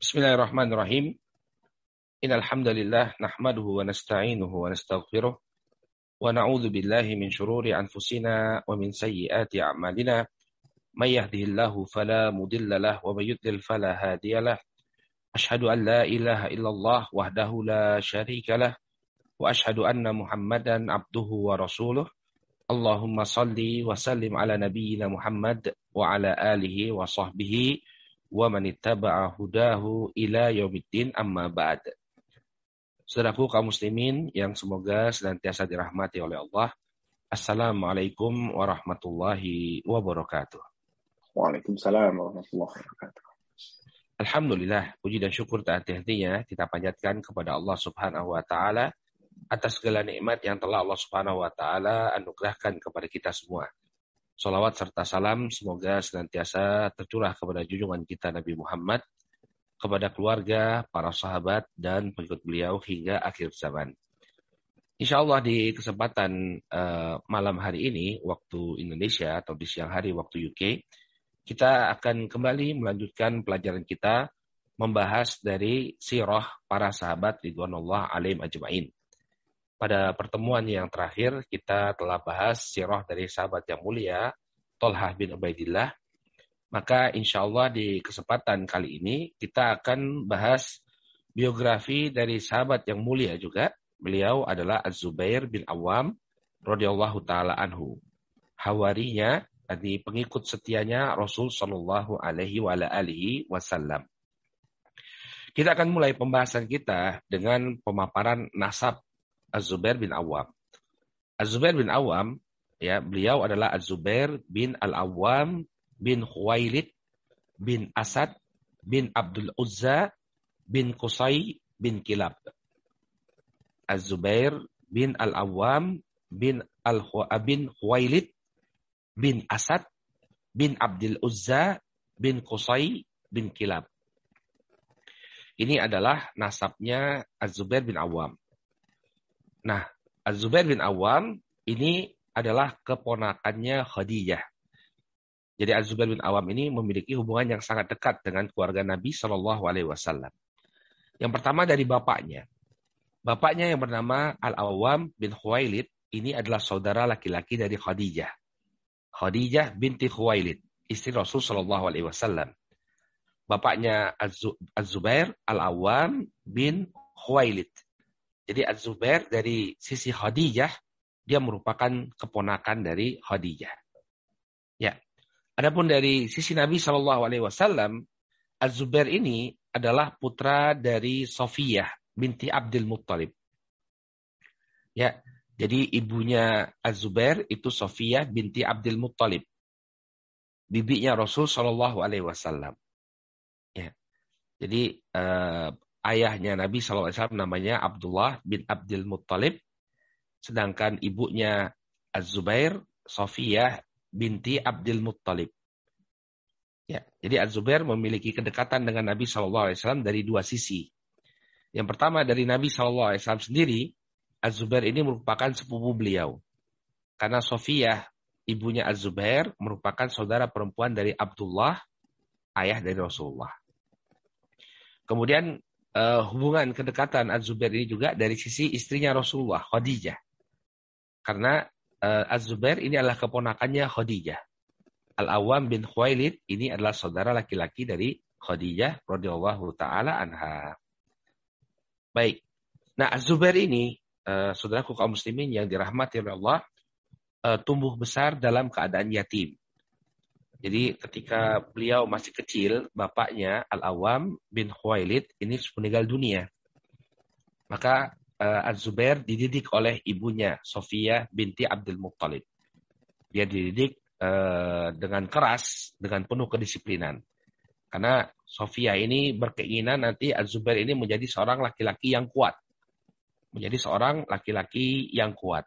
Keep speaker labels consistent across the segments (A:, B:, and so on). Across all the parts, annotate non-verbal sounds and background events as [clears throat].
A: Bismillahirrahmanirrahim. Innal hamdalillah nahmaduhu wa nasta'inuhu wa nastaghfiruh wa na'udzu billahi min shururi anfusina wa min sayyiati a'malina. May yahdihillahu fala mudilla lah wa may yudlil fala hadiya lah. Ashhadu an la ilaha illallah wahdahu la syarika lah wa ashhadu anna Muhammadan abduhu wa rasuluh. Allahumma salli wa sallim ala nabiyyina Muhammad wa ala alihi wa sahbihi wa man ittaba'a hudahu ila yaumiddin amma ba'd. Saudaraku kaum muslimin yang semoga senantiasa dirahmati oleh Allah. Assalamualaikum warahmatullahi wabarakatuh.
B: Waalaikumsalam warahmatullahi wabarakatuh.
A: Alhamdulillah, puji dan syukur tak hentinya kita panjatkan kepada Allah Subhanahu wa taala atas segala nikmat yang telah Allah Subhanahu wa taala anugerahkan kepada kita semua. Salawat serta salam semoga senantiasa tercurah kepada junjungan kita Nabi Muhammad, kepada keluarga, para sahabat, dan pengikut beliau hingga akhir zaman. Insya Allah di kesempatan uh, malam hari ini, waktu Indonesia atau di siang hari waktu UK, kita akan kembali melanjutkan pelajaran kita membahas dari sirah para sahabat Ridwanullah alim ajma'in. Pada pertemuan yang terakhir kita telah bahas sirah dari sahabat yang mulia Tolhah bin Ubaidillah. Maka insya Allah di kesempatan kali ini kita akan bahas biografi dari sahabat yang mulia juga. Beliau adalah Az-Zubair bin Awam radhiyallahu taala anhu. Hawarinya tadi pengikut setianya Rasul Shallallahu alaihi wasallam. Kita akan mulai pembahasan kita dengan pemaparan nasab Az-Zubair bin Awam. Az-Zubair bin Awam, ya, beliau adalah Az-Zubair bin Al-Awam bin Khuwailid bin Asad bin Abdul Uzza bin Qusay bin Kilab. Az-Zubair bin Al-Awam bin al bin Khuwailid bin Asad bin Abdul Uzza bin Qusay bin Kilab. Ini adalah nasabnya Az-Zubair bin Awam. Nah, Az-Zubair bin Awam ini adalah keponakannya Khadijah. Jadi Az-Zubair bin Awam ini memiliki hubungan yang sangat dekat dengan keluarga Nabi Shallallahu Alaihi Wasallam. Yang pertama dari bapaknya. Bapaknya yang bernama Al-Awam bin Khuwailid ini adalah saudara laki-laki dari Khadijah. Khadijah binti Khuwailid, istri Rasul Shallallahu Alaihi Wasallam. Bapaknya Az-Zubair Al-Awam bin Khuwailid. Jadi Az-Zubair dari sisi Khadijah, dia merupakan keponakan dari Khadijah. Ya. Adapun dari sisi Nabi Shallallahu Alaihi Wasallam, Az-Zubair ini adalah putra dari Sofiyah binti Abdul Muttalib. Ya, jadi ibunya Az-Zubair itu Sofiyah binti Abdul Muttalib. Bibinya Rasul Shallallahu Alaihi Wasallam. Ya. Jadi uh, ayahnya Nabi SAW namanya Abdullah bin Abdul Muttalib, sedangkan ibunya Az-Zubair, Sofiyah binti Abdul Muttalib. Ya, jadi Az-Zubair memiliki kedekatan dengan Nabi SAW dari dua sisi. Yang pertama dari Nabi SAW sendiri, Az-Zubair ini merupakan sepupu beliau. Karena Sofiyah, ibunya Az-Zubair, merupakan saudara perempuan dari Abdullah, ayah dari Rasulullah. Kemudian uh, hubungan kedekatan Az-Zubair ini juga dari sisi istrinya Rasulullah, Khadijah. Karena uh, Az-Zubair ini adalah keponakannya Khadijah. Al-Awwam bin Khuwailid ini adalah saudara laki-laki dari Khadijah radhiyallahu taala anha. Baik. Nah, Az-Zubair ini uh, saudaraku kaum muslimin yang dirahmati oleh Allah uh, tumbuh besar dalam keadaan yatim. Jadi ketika beliau masih kecil, bapaknya Al-Awam bin Khuwailid ini meninggal dunia. Maka uh, Az-Zubair dididik oleh ibunya Sofia binti Abdul Muttalib. Dia dididik uh, dengan keras, dengan penuh kedisiplinan. Karena Sofia ini berkeinginan nanti Az-Zubair ini menjadi seorang laki-laki yang kuat. Menjadi seorang laki-laki yang kuat.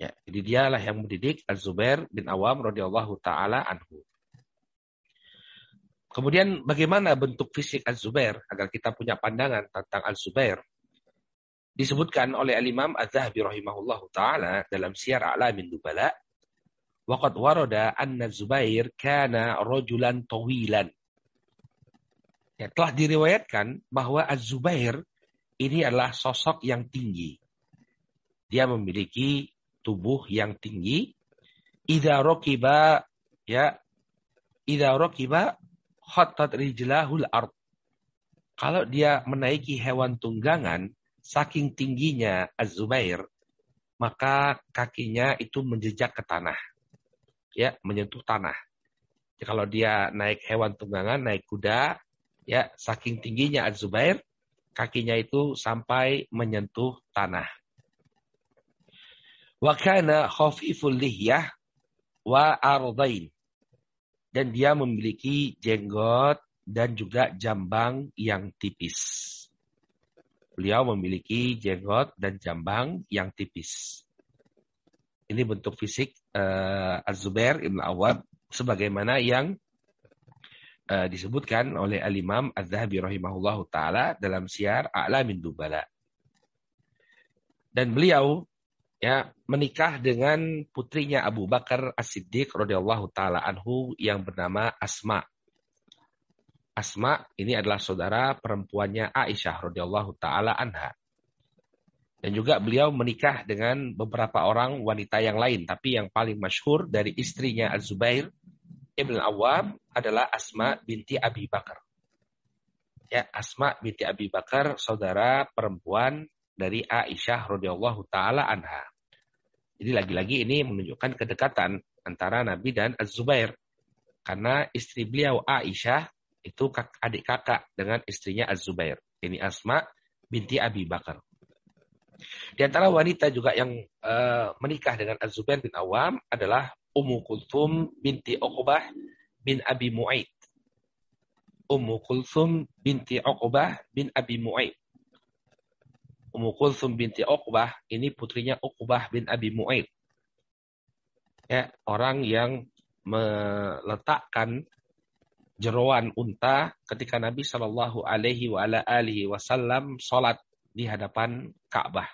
A: Ya, jadi dialah yang mendidik Az-Zubair bin Awam radhiyallahu taala anhu. Kemudian bagaimana bentuk fisik Az-Zubair agar kita punya pandangan tentang Az-Zubair? Disebutkan oleh Al-Imam Az-Zahabi rahimahullahu taala dalam Syiar A'lamin Nubala, waqad warada anna Zubair kana rajulan tawilan. Ya, telah diriwayatkan bahwa Az-Zubair ini adalah sosok yang tinggi. Dia memiliki tubuh yang tinggi. Idza rokiba ya idza rokiba khattat rijlahul ard. Kalau dia menaiki hewan tunggangan, saking tingginya Az-Zubair, maka kakinya itu menjejak ke tanah. Ya, menyentuh tanah. Jadi kalau dia naik hewan tunggangan, naik kuda, ya saking tingginya Az-Zubair, kakinya itu sampai menyentuh tanah. Wa kana khafiful lihyah wa ardain. Dan dia memiliki jenggot dan juga jambang yang tipis. Beliau memiliki jenggot dan jambang yang tipis. Ini bentuk fisik uh, Az-Zubair Ibn Awab sebagaimana yang uh, disebutkan oleh Al-Imam Az-Zahabi rahimahullahu taala dalam Syiar A'lamin Dubala. Dan beliau ya menikah dengan putrinya Abu Bakar As-Siddiq radhiyallahu taala anhu yang bernama Asma. Asma ini adalah saudara perempuannya Aisyah radhiyallahu taala anha. Dan juga beliau menikah dengan beberapa orang wanita yang lain, tapi yang paling masyhur dari istrinya Az-Zubair Ibn Awam adalah Asma binti Abi Bakar. Ya, Asma binti Abi Bakar saudara perempuan dari Aisyah radhiyallahu taala anha. Jadi lagi-lagi ini menunjukkan kedekatan antara Nabi dan Az-Zubair. Karena istri beliau Aisyah itu adik kakak dengan istrinya Az-Zubair. Ini Asma binti Abi Bakar. Di antara wanita juga yang uh, menikah dengan Az-Zubair bin Awam adalah Ummu Kulthum binti Uqbah bin Abi Mu'aid. Ummu Kulthum binti Uqbah bin Abi Mu'aid. Ummu Kulthum binti Uqbah ini putrinya Uqbah bin Abi Mu'aid. Ya, orang yang meletakkan jeroan unta ketika Nabi Shallallahu Alaihi Wasallam sholat di hadapan Ka'bah.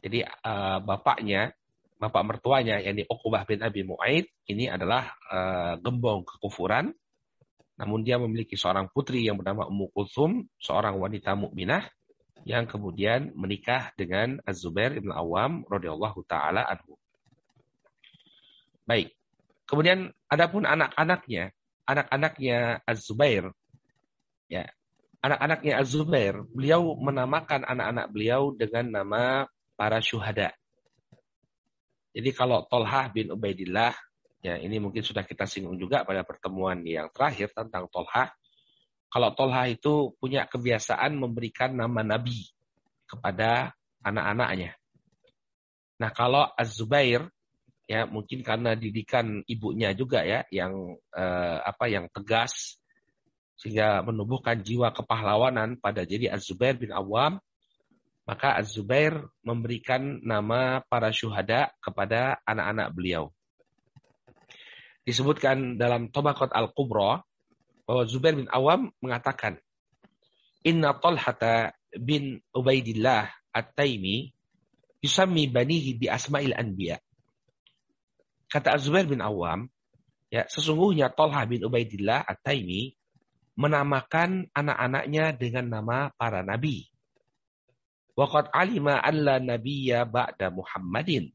A: Jadi uh, bapaknya, bapak mertuanya, yakni Uqbah bin Abi Mu'aid, ini adalah uh, gembong kekufuran. Namun dia memiliki seorang putri yang bernama Ummu Kulthum, seorang wanita mukminah yang kemudian menikah dengan Az-Zubair ibn Awam radhiyallahu taala anhu. Baik. Kemudian adapun anak-anaknya, anak-anaknya Az-Zubair ya. Anak-anaknya Az-Zubair, beliau menamakan anak-anak beliau dengan nama para syuhada. Jadi kalau Tolhah bin Ubaidillah, ya ini mungkin sudah kita singgung juga pada pertemuan yang terakhir tentang Tolhah. Kalau Tolha itu punya kebiasaan memberikan nama Nabi kepada anak-anaknya. Nah kalau Az-Zubair ya mungkin karena didikan ibunya juga ya yang eh, apa yang tegas sehingga menumbuhkan jiwa kepahlawanan pada diri Az-Zubair bin Awam maka Az-Zubair memberikan nama para syuhada kepada anak-anak beliau. Disebutkan dalam Tobakot Al-Kubra bahwa Zubair bin Awam mengatakan, Inna Talhata bin Ubaidillah At-Taimi yusammi banihi bi asma'il anbiya. Kata Zubair bin Awam, ya sesungguhnya Talha bin Ubaidillah At-Taimi menamakan anak-anaknya dengan nama para nabi. Waqad alima alla nabiyya ba'da Muhammadin.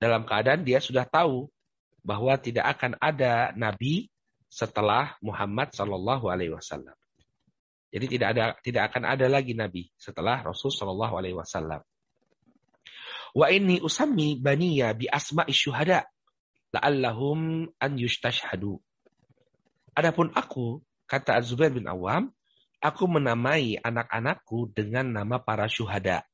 A: Dalam keadaan dia sudah tahu bahwa tidak akan ada nabi setelah Muhammad Shallallahu Alaihi Wasallam. Jadi tidak ada tidak akan ada lagi nabi setelah Rasul Shallallahu Alaihi Wasallam. Wa inni usammi baniya bi asma'i syuhada la'allahum an yustashhadu. Adapun aku, kata Az-Zubair bin Awam, aku menamai anak-anakku dengan nama para syuhada.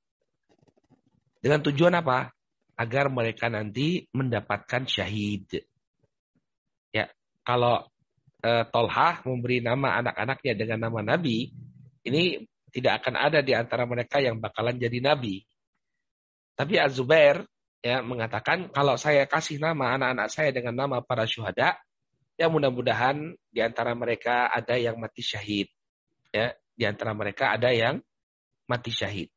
A: Dengan tujuan apa? Agar mereka nanti mendapatkan syahid. Ya, kalau uh, Tolhah memberi nama anak-anaknya dengan nama Nabi, ini tidak akan ada di antara mereka yang bakalan jadi Nabi. Tapi Az-Zubair ya, mengatakan, kalau saya kasih nama anak-anak saya dengan nama para syuhada, ya mudah-mudahan di antara mereka ada yang mati syahid. Ya, di antara mereka ada yang mati syahid.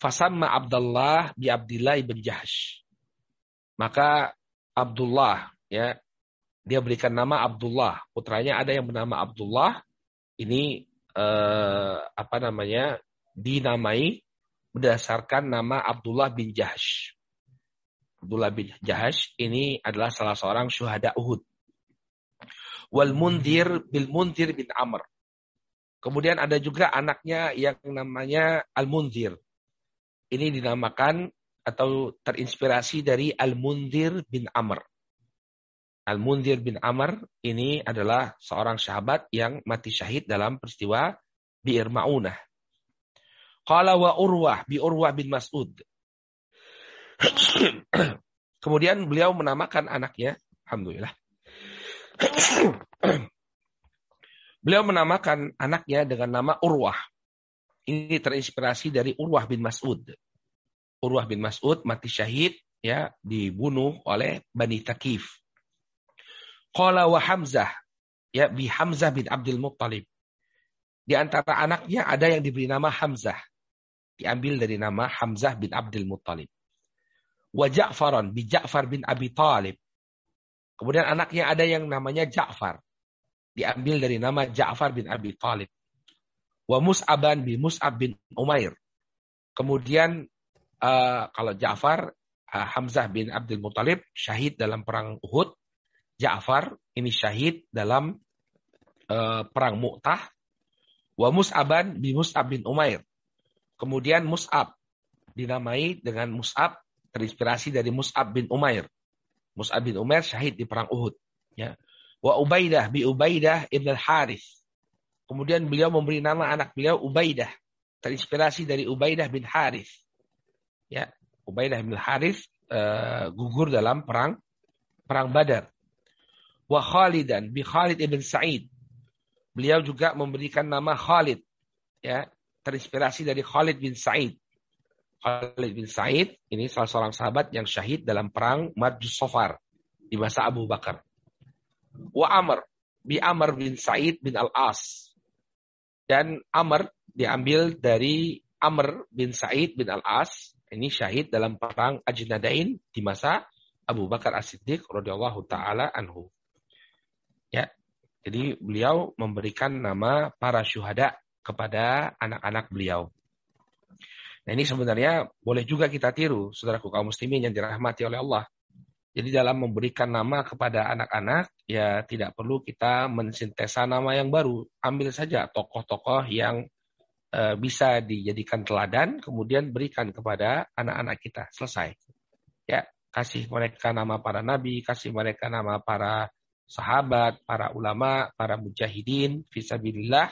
A: Fasamma Abdullah bi Abdillah ibn Jahsh. Maka Abdullah ya Dia berikan nama Abdullah. Putranya ada yang bernama Abdullah. Ini eh, apa namanya? dinamai berdasarkan nama Abdullah bin Jahsh. Abdullah bin Jahsh ini adalah salah seorang syuhada Uhud. Wal Mundir bil Mundir bin Amr. Kemudian ada juga anaknya yang namanya Al Mundir. Ini dinamakan atau terinspirasi dari Al Mundir bin Amr. Al Mundir bin Amr ini adalah seorang sahabat yang mati syahid dalam peristiwa Bi'ir Ma'unah. Qala wa Urwah bi Urwah bin Mas'ud. [clears throat] Kemudian beliau menamakan anaknya, alhamdulillah. [clears throat] beliau menamakan anaknya dengan nama Urwah. Ini terinspirasi dari Urwah bin Mas'ud. Urwah bin Mas'ud mati syahid ya dibunuh oleh Bani Takif. Qala wa Hamzah ya bi Hamzah bin Abdul Muttalib. Di antara anaknya ada yang diberi nama Hamzah diambil dari nama Hamzah bin Abdul Muttalib. Wa Ja'faran bi Ja'far bin Abi Talib. Kemudian anaknya ada yang namanya Ja'far. Diambil dari nama Ja'far bin Abi Talib. Wa Mus'aban bin Mus'ab bin Umair. Kemudian uh, kalau Ja'far, uh, Hamzah bin Abdul Muttalib syahid dalam perang Uhud. Ja'far ini syahid dalam uh, perang Mu'tah. Wa Mus'aban bin Mus'ab bin Umair. Kemudian Mus'ab dinamai dengan Mus'ab terinspirasi dari Mus'ab bin Umair. Mus'ab bin Umair syahid di perang Uhud. Ya. Wa Ubaidah bi Ubaidah ibn al-Harith. Kemudian beliau memberi nama anak beliau Ubaidah. Terinspirasi dari Ubaidah bin Harith. Ya, Ubaidah bin Harith uh, gugur dalam perang perang Badar. Wa Khalidan bi Khalid ibn Sa'id. Beliau juga memberikan nama Khalid. Ya, terinspirasi dari Khalid bin Sa'id. Khalid bin Sa'id ini salah seorang sahabat yang syahid dalam perang Marjus Sofar di masa Abu Bakar. Wa Amr bi Amr bin Sa'id bin Al-As. Dan Amr diambil dari Amr bin Sa'id bin Al-As. Ini syahid dalam perang Ajnadain di masa Abu Bakar As-Siddiq radhiyallahu taala anhu. Jadi beliau memberikan nama para syuhada kepada anak-anak beliau. Nah ini sebenarnya boleh juga kita tiru, saudaraku kaum muslimin yang dirahmati oleh Allah. Jadi dalam memberikan nama kepada anak-anak, ya tidak perlu kita mensintesa nama yang baru. Ambil saja tokoh-tokoh yang e, bisa dijadikan teladan, kemudian berikan kepada anak-anak kita. Selesai. Ya, kasih mereka nama para nabi, kasih mereka nama para sahabat, para ulama, para mujahidin, visabilillah.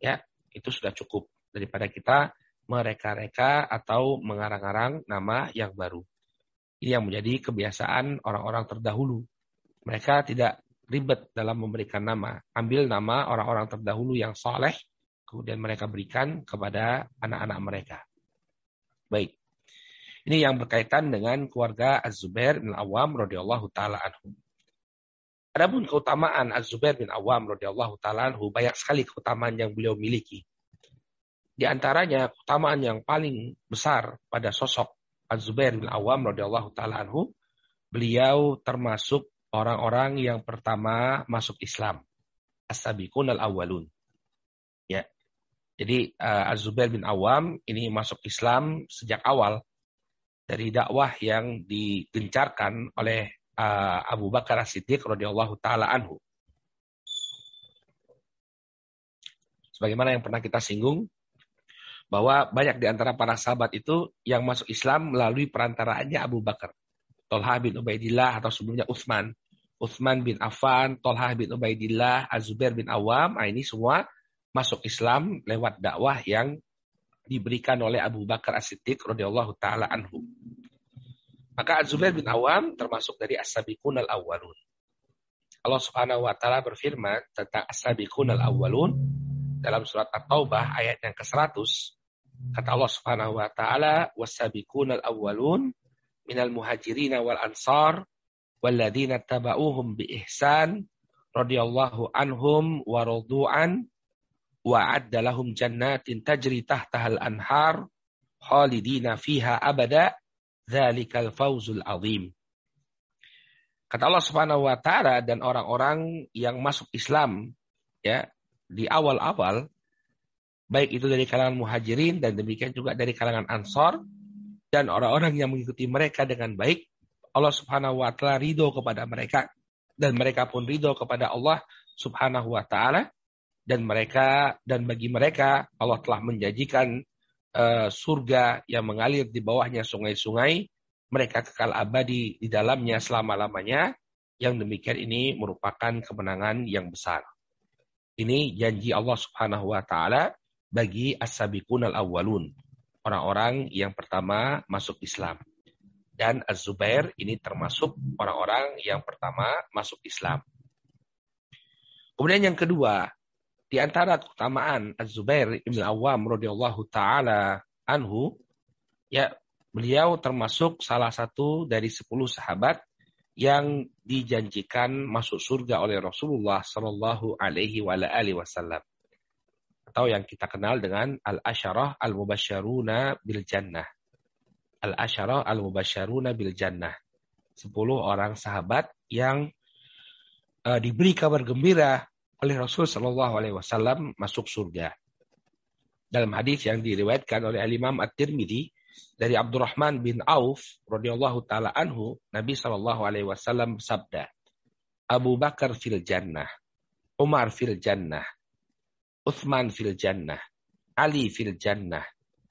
A: Ya, itu sudah cukup daripada kita mereka-reka atau mengarang-arang nama yang baru. Ini yang menjadi kebiasaan orang-orang terdahulu. Mereka tidak ribet dalam memberikan nama. Ambil nama orang-orang terdahulu yang soleh, kemudian mereka berikan kepada anak-anak mereka. Baik. Ini yang berkaitan dengan keluarga Az-Zubair bin Awam radhiyallahu taala anhu. Adapun keutamaan Az-Zubair bin Awam radhiyallahu taala anhu banyak sekali keutamaan yang beliau miliki. Di antaranya keutamaan yang paling besar pada sosok Az-Zubair bin Awam radhiyallahu taala anhu, beliau termasuk orang-orang yang pertama masuk Islam. As-sabiqun al-awwalun. Ya. Jadi uh, Az-Zubair bin Awam ini masuk Islam sejak awal dari dakwah yang digencarkan oleh uh, Abu Bakar As-Siddiq radhiyallahu taala anhu. Sebagaimana yang pernah kita singgung bahwa banyak di antara para sahabat itu yang masuk Islam melalui perantaraannya Abu Bakar. Tolha bin Ubaidillah atau sebelumnya Utsman. Utsman bin Affan, Tolha bin Ubaidillah, Azubair bin Awam, nah ini semua masuk Islam lewat dakwah yang diberikan oleh Abu Bakar As-Siddiq radhiyallahu taala anhu. Maka Az-Zubair bin Awam termasuk dari as-sabiqun al-awwalun. Allah Subhanahu wa taala berfirman tentang as-sabiqun al-awwalun dalam surat At-Taubah ayat yang ke-100 kata Allah Subhanahu wa taala was-sabiqun al-awwalun minal muhajirin wal ansar walladzina tabauhum bi ihsan radhiyallahu anhum wa radu'an wa adda lahum jannatin tajri tahtaha al-anhar khalidina fiha abada Zalikal fauzul azim. Kata Allah Subhanahu wa taala dan orang-orang yang masuk Islam ya di awal-awal baik itu dari kalangan muhajirin dan demikian juga dari kalangan ansor dan orang-orang yang mengikuti mereka dengan baik Allah Subhanahu wa taala ridho kepada mereka dan mereka pun ridho kepada Allah Subhanahu wa taala dan mereka dan bagi mereka Allah telah menjanjikan uh, surga yang mengalir di bawahnya sungai-sungai mereka kekal abadi di dalamnya selama-lamanya yang demikian ini merupakan kemenangan yang besar ini janji Allah Subhanahu wa taala bagi as-sabiqun al-awwalun, orang-orang yang pertama masuk Islam. Dan Az-Zubair ini termasuk orang-orang yang pertama masuk Islam. Kemudian yang kedua, di antara keutamaan Az-Zubair Ibn Awam radhiyallahu taala anhu, ya beliau termasuk salah satu dari sepuluh sahabat yang dijanjikan masuk surga oleh Rasulullah Shallallahu Alaihi Wasallam atau yang kita kenal dengan al-asyarah al-mubasyaruna bil jannah. Al-asyarah al-mubasyaruna bil jannah. Sepuluh orang sahabat yang uh, diberi kabar gembira oleh Rasul Shallallahu Alaihi Wasallam masuk surga. Dalam hadis yang diriwayatkan oleh Al Imam At-Tirmidzi dari Abdurrahman bin Auf radhiyallahu taala anhu, Nabi Shallallahu Alaihi Wasallam bersabda, Abu Bakar fil jannah, Umar fil jannah, Uthman fil jannah, Ali fil jannah,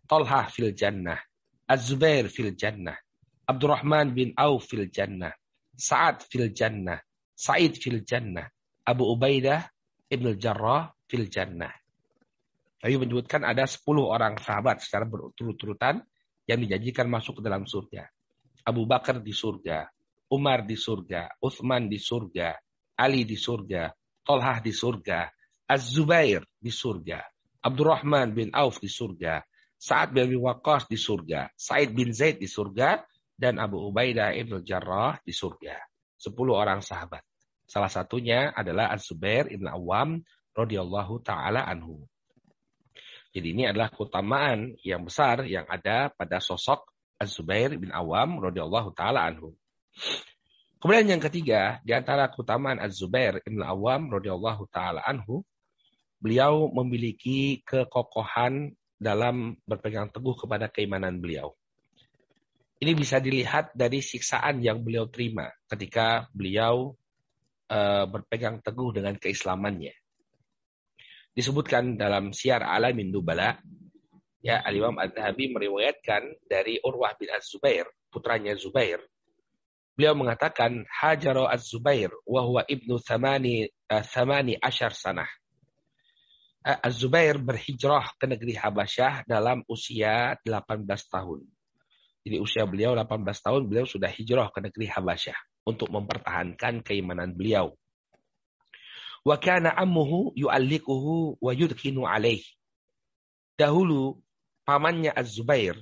A: Talha fil jannah, Az-Zubair fil jannah, Abdurrahman bin Auf fil jannah, Sa'ad fil jannah, Sa'id fil jannah, Abu Ubaidah Ibn Jarrah fil jannah. Nabi menyebutkan ada 10 orang sahabat secara berturut-turutan yang dijanjikan masuk ke dalam surga. Abu Bakar di surga, Umar di surga, Uthman di surga, Ali di surga, Tolhah di surga, Az-Zubair di surga. Abdurrahman bin Auf di surga. Sa'ad bin Abi di surga. Said bin Zaid di surga. Dan Abu Ubaidah ibn Jarrah di surga. Sepuluh orang sahabat. Salah satunya adalah Az-Zubair ibn Awam radhiyallahu taala anhu. Jadi ini adalah keutamaan yang besar yang ada pada sosok Az-Zubair bin Awam radhiyallahu taala anhu. Kemudian yang ketiga, di antara keutamaan Az-Zubair bin Awam radhiyallahu taala anhu beliau memiliki kekokohan dalam berpegang teguh kepada keimanan beliau. Ini bisa dilihat dari siksaan yang beliau terima ketika beliau uh, berpegang teguh dengan keislamannya. Disebutkan dalam Siar Alamin Nubala, ya Al-Imam Ad-Dhahabi meriwayatkan dari Urwah bin Az-Zubair, putranya Zubair. Beliau mengatakan, Hajaro Az-Zubair, wa ibnu thamani, uh, thamani ashar sanah Eh, Az-Zubair berhijrah ke negeri Habasyah dalam usia 18 tahun. Jadi usia beliau 18 tahun, beliau sudah hijrah ke negeri Habasyah untuk mempertahankan keimanan beliau. Wa kana ammuhu yu'allikuhu wa yudkinu alaih. Dahulu pamannya Az-Zubair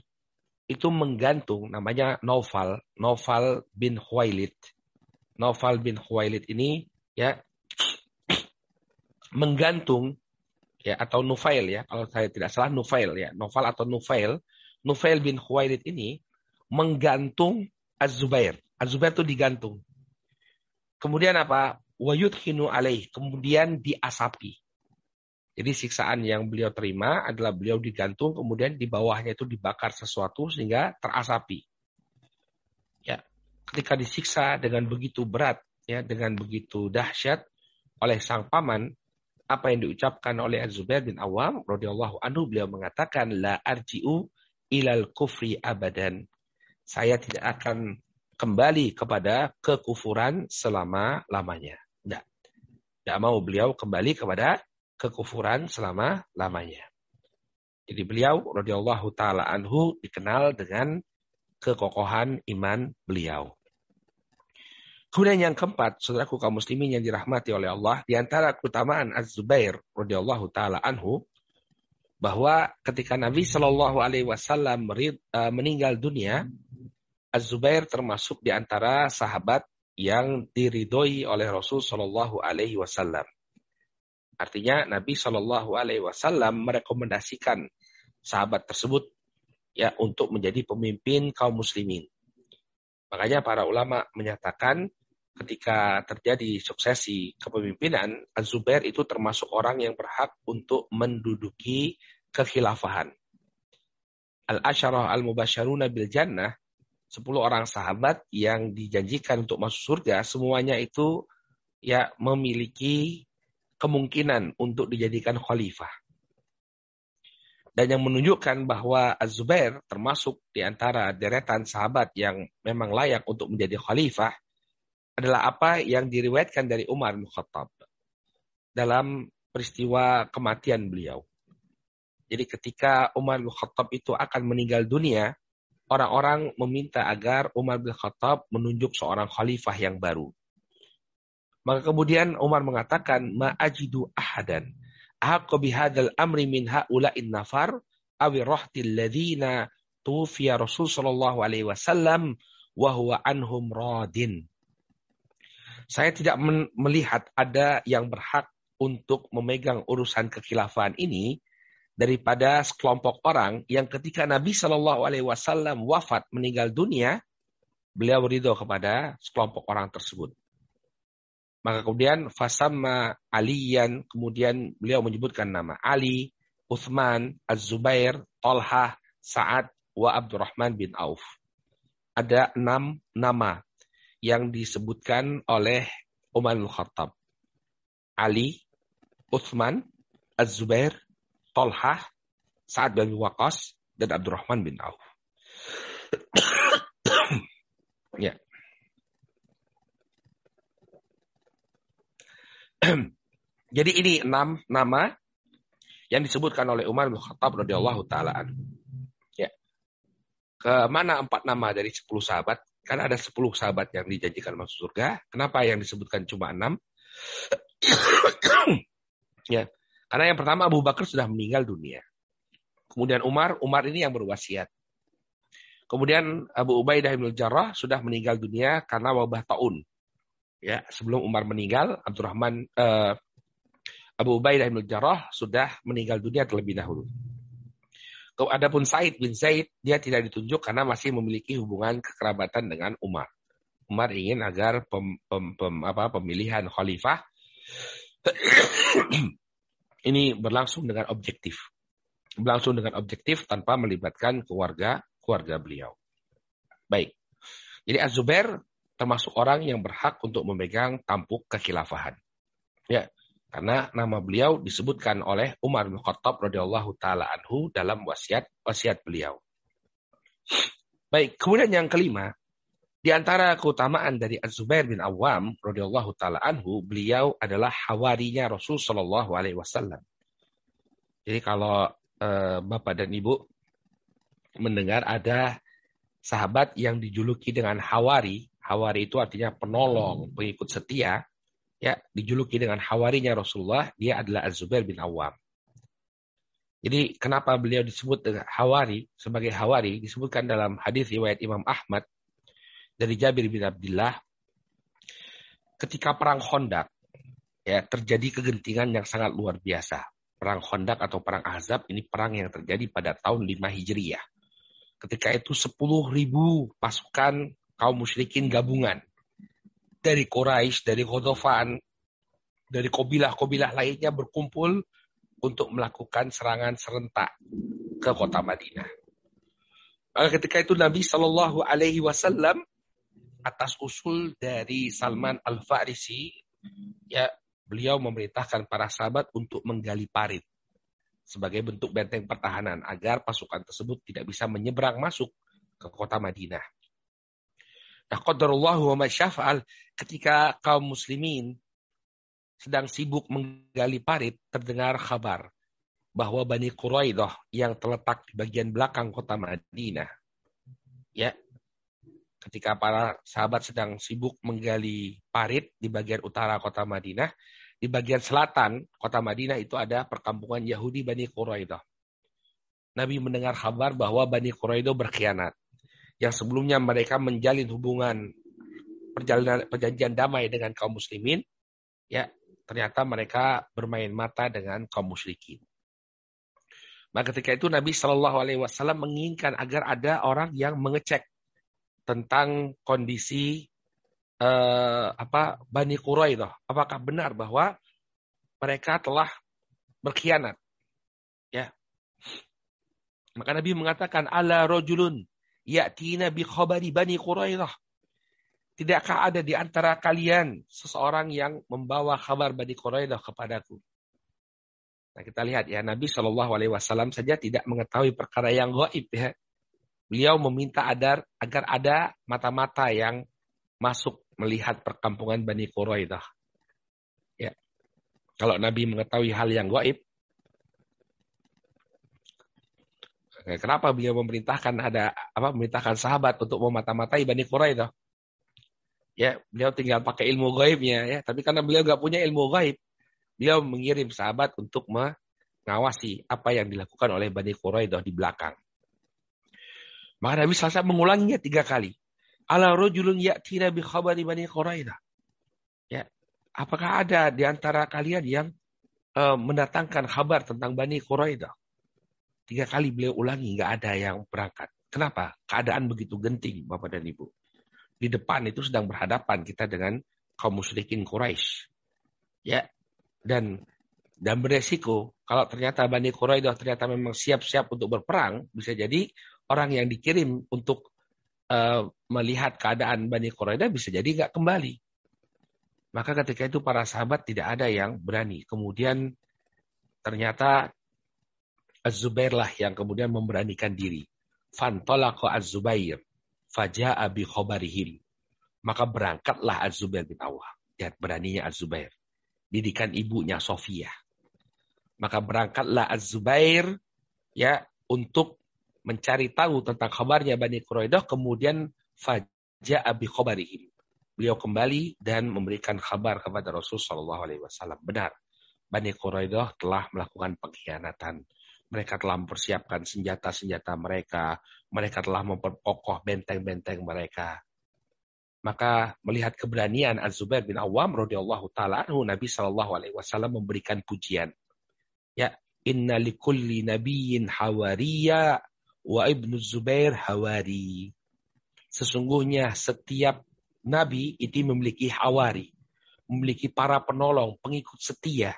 A: itu menggantung namanya Naufal, Naufal bin Khuwailid. Naufal bin Khuwailid ini ya [clears throat] menggantung ya atau Nufail ya kalau saya tidak salah Nufail ya Novel atau Nufail Nufail bin Khuwailid ini menggantung Az-Zubair Az-Zubair itu digantung. Kemudian apa? Wayudhinu alaih. Kemudian diasapi. Jadi siksaan yang beliau terima adalah beliau digantung kemudian di bawahnya itu dibakar sesuatu sehingga terasapi. Ya ketika disiksa dengan begitu berat ya dengan begitu dahsyat oleh sang paman apa yang diucapkan oleh Az-Zubair bin Awam radhiyallahu anhu beliau mengatakan la arji'u ilal kufri abadan. Saya tidak akan kembali kepada kekufuran selama-lamanya. Tidak. Tidak mau beliau kembali kepada kekufuran selama-lamanya. Jadi beliau radhiyallahu taala anhu dikenal dengan kekokohan iman beliau. Kemudian yang keempat, saudaraku kaum muslimin yang dirahmati oleh Allah, di antara keutamaan Az-Zubair radhiyallahu taala anhu bahwa ketika Nabi Shallallahu alaihi wasallam eh, meninggal dunia, Az-Zubair termasuk di antara sahabat yang diridhoi oleh Rasul Shallallahu alaihi wasallam. Artinya Nabi Shallallahu alaihi wasallam merekomendasikan sahabat tersebut ya untuk menjadi pemimpin kaum muslimin. Makanya para ulama menyatakan ketika terjadi suksesi kepemimpinan, Az-Zubair itu termasuk orang yang berhak untuk menduduki kekhilafahan. Al-Asyarah Al-Mubasyaruna bil Jannah, 10 orang sahabat yang dijanjikan untuk masuk surga, semuanya itu ya memiliki kemungkinan untuk dijadikan khalifah. Dan yang menunjukkan bahwa Az-Zubair termasuk di antara deretan sahabat yang memang layak untuk menjadi khalifah adalah apa yang diriwayatkan dari Umar bin Khattab dalam peristiwa kematian beliau. Jadi ketika Umar bin Khattab itu akan meninggal dunia, orang-orang meminta agar Umar bin Khattab menunjuk seorang khalifah yang baru. Maka kemudian Umar mengatakan, Ma'ajidu ahadan, ahakku bihadal amri min ha'ula'in nafar, awi rohtil ladhina tufiya Rasul sallallahu alaihi wasallam, wa huwa anhum radin. Saya tidak melihat ada yang berhak untuk memegang urusan kekhilafan ini daripada sekelompok orang yang ketika Nabi Shallallahu Alaihi Wasallam wafat meninggal dunia, beliau ridho kepada sekelompok orang tersebut. Maka kemudian fasama Aliyan, kemudian beliau menyebutkan nama Ali, Uthman, Az-Zubair, Tolhah, Sa'ad, wa Abdurrahman bin Auf. Ada enam nama yang disebutkan oleh Umar bin Khattab. Ali, Uthman, Az-Zubair, Tolhah, Sa'ad bin Waqas, dan Abdurrahman bin Auf. [coughs] ya. [coughs] Jadi ini enam nama yang disebutkan oleh Umar bin Khattab radhiyallahu taala Ya. Ke mana empat nama dari sepuluh sahabat Kan ada 10 sahabat yang dijanjikan masuk surga. Kenapa yang disebutkan cuma 6? [coughs] ya. Karena yang pertama Abu Bakar sudah meninggal dunia. Kemudian Umar, Umar ini yang berwasiat. Kemudian Abu Ubaidah bin Jarrah sudah meninggal dunia karena wabah taun. Ya, sebelum Umar meninggal, Abdurrahman uh, Abu Ubaidah bin Jarrah sudah meninggal dunia terlebih dahulu. Adapun Said bin Zaid, dia tidak ditunjuk karena masih memiliki hubungan kekerabatan dengan Umar. Umar ingin agar pem, pem, pem, apa, pemilihan khalifah [clears throat] ini berlangsung dengan objektif. Berlangsung dengan objektif tanpa melibatkan keluarga keluarga beliau. Baik. Jadi Az-Zubair termasuk orang yang berhak untuk memegang tampuk kekhilafahan. Ya. Karena nama beliau disebutkan oleh Umar bin Khattab radhiyallahu taala anhu dalam wasiat wasiat beliau. Baik, kemudian yang kelima, di antara keutamaan dari Az-Zubair bin Awam radhiyallahu taala anhu, beliau adalah hawarinya Rasul sallallahu alaihi wasallam. Jadi kalau eh, Bapak dan Ibu mendengar ada sahabat yang dijuluki dengan hawari, hawari itu artinya penolong, pengikut setia, ya dijuluki dengan hawarinya Rasulullah, dia adalah Az-Zubair bin Awam. Jadi kenapa beliau disebut dengan hawari sebagai hawari disebutkan dalam hadis riwayat Imam Ahmad dari Jabir bin Abdullah ketika perang Khandaq ya terjadi kegentingan yang sangat luar biasa. Perang Khandaq atau perang Ahzab ini perang yang terjadi pada tahun 5 Hijriyah. Ketika itu 10 ribu pasukan kaum musyrikin gabungan dari Quraisy, dari Ghodofan, dari kobilah-kobilah lainnya berkumpul untuk melakukan serangan serentak ke kota Madinah. Ketika itu Nabi Shallallahu Alaihi Wasallam atas usul dari Salman Al Farisi, ya beliau memerintahkan para sahabat untuk menggali parit sebagai bentuk benteng pertahanan agar pasukan tersebut tidak bisa menyeberang masuk ke kota Madinah. Nah, qadarullahu wa masyafa'al ketika kaum muslimin sedang sibuk menggali parit, terdengar kabar bahwa Bani Quraidah yang terletak di bagian belakang kota Madinah, ya, ketika para sahabat sedang sibuk menggali parit di bagian utara kota Madinah, di bagian selatan kota Madinah itu ada perkampungan Yahudi Bani Quraidah. Nabi mendengar kabar bahwa Bani Quraidah berkhianat yang sebelumnya mereka menjalin hubungan perjalanan perjanjian damai dengan kaum muslimin, ya ternyata mereka bermain mata dengan kaum musyrikin. Maka ketika itu Nabi Shallallahu Alaihi Wasallam menginginkan agar ada orang yang mengecek tentang kondisi uh, apa Bani Quraidah. Apakah benar bahwa mereka telah berkhianat? Ya. Maka Nabi mengatakan ala rojulun ya'tina bi khabari Bani Quraidah. Tidakkah ada di antara kalian seseorang yang membawa kabar Bani Quraidah kepadaku? Nah kita lihat ya Nabi Shallallahu Alaihi Wasallam saja tidak mengetahui perkara yang gaib ya. Beliau meminta agar agar ada mata-mata yang masuk melihat perkampungan Bani Quraidah. Ya. Kalau Nabi mengetahui hal yang gaib, kenapa beliau memerintahkan ada apa memerintahkan sahabat untuk memata-matai Bani Quraidah? Ya, beliau tinggal pakai ilmu gaibnya ya, tapi karena beliau nggak punya ilmu gaib, Beliau mengirim sahabat untuk mengawasi apa yang dilakukan oleh Bani Quraidah di belakang. Maka Nabi SAW mengulanginya tiga kali. Ala rojulun ya'tina bi khabari Bani Quraidah. Ya, apakah ada di antara kalian yang uh, mendatangkan kabar tentang Bani Quraidah? Tiga kali beliau ulangi, nggak ada yang berangkat. Kenapa? Keadaan begitu genting, Bapak dan Ibu. Di depan itu sedang berhadapan kita dengan kaum musyrikin Quraisy. Ya, dan dan beresiko kalau ternyata Bani Quraidah ternyata memang siap-siap untuk berperang, bisa jadi orang yang dikirim untuk uh, melihat keadaan Bani Quraidah bisa jadi nggak kembali. Maka ketika itu para sahabat tidak ada yang berani. Kemudian ternyata Az-Zubair lah yang kemudian memberanikan diri. Fantolaqa Az-Zubair. Faja'a bi khobarihim. Maka berangkatlah Az-Zubair bin. Lihat beraninya Az-Zubair didikan ibunya Sofia. Maka berangkatlah Az-Zubair ya untuk mencari tahu tentang kabarnya Bani Quraidah kemudian faja abi khabarihim. Beliau kembali dan memberikan kabar kepada Rasul Shallallahu alaihi wasallam. Benar, Bani Quraidah telah melakukan pengkhianatan. Mereka telah mempersiapkan senjata-senjata mereka. Mereka telah memperkokoh benteng-benteng mereka. Maka melihat keberanian Az-Zubair bin Awam radhiyallahu taala Nabi sallallahu alaihi wasallam memberikan pujian. Inna likulli nabiyyin hawariya wa ibnu Zubair hawari. Sesungguhnya setiap nabi itu memiliki hawari, memiliki para penolong, pengikut setia.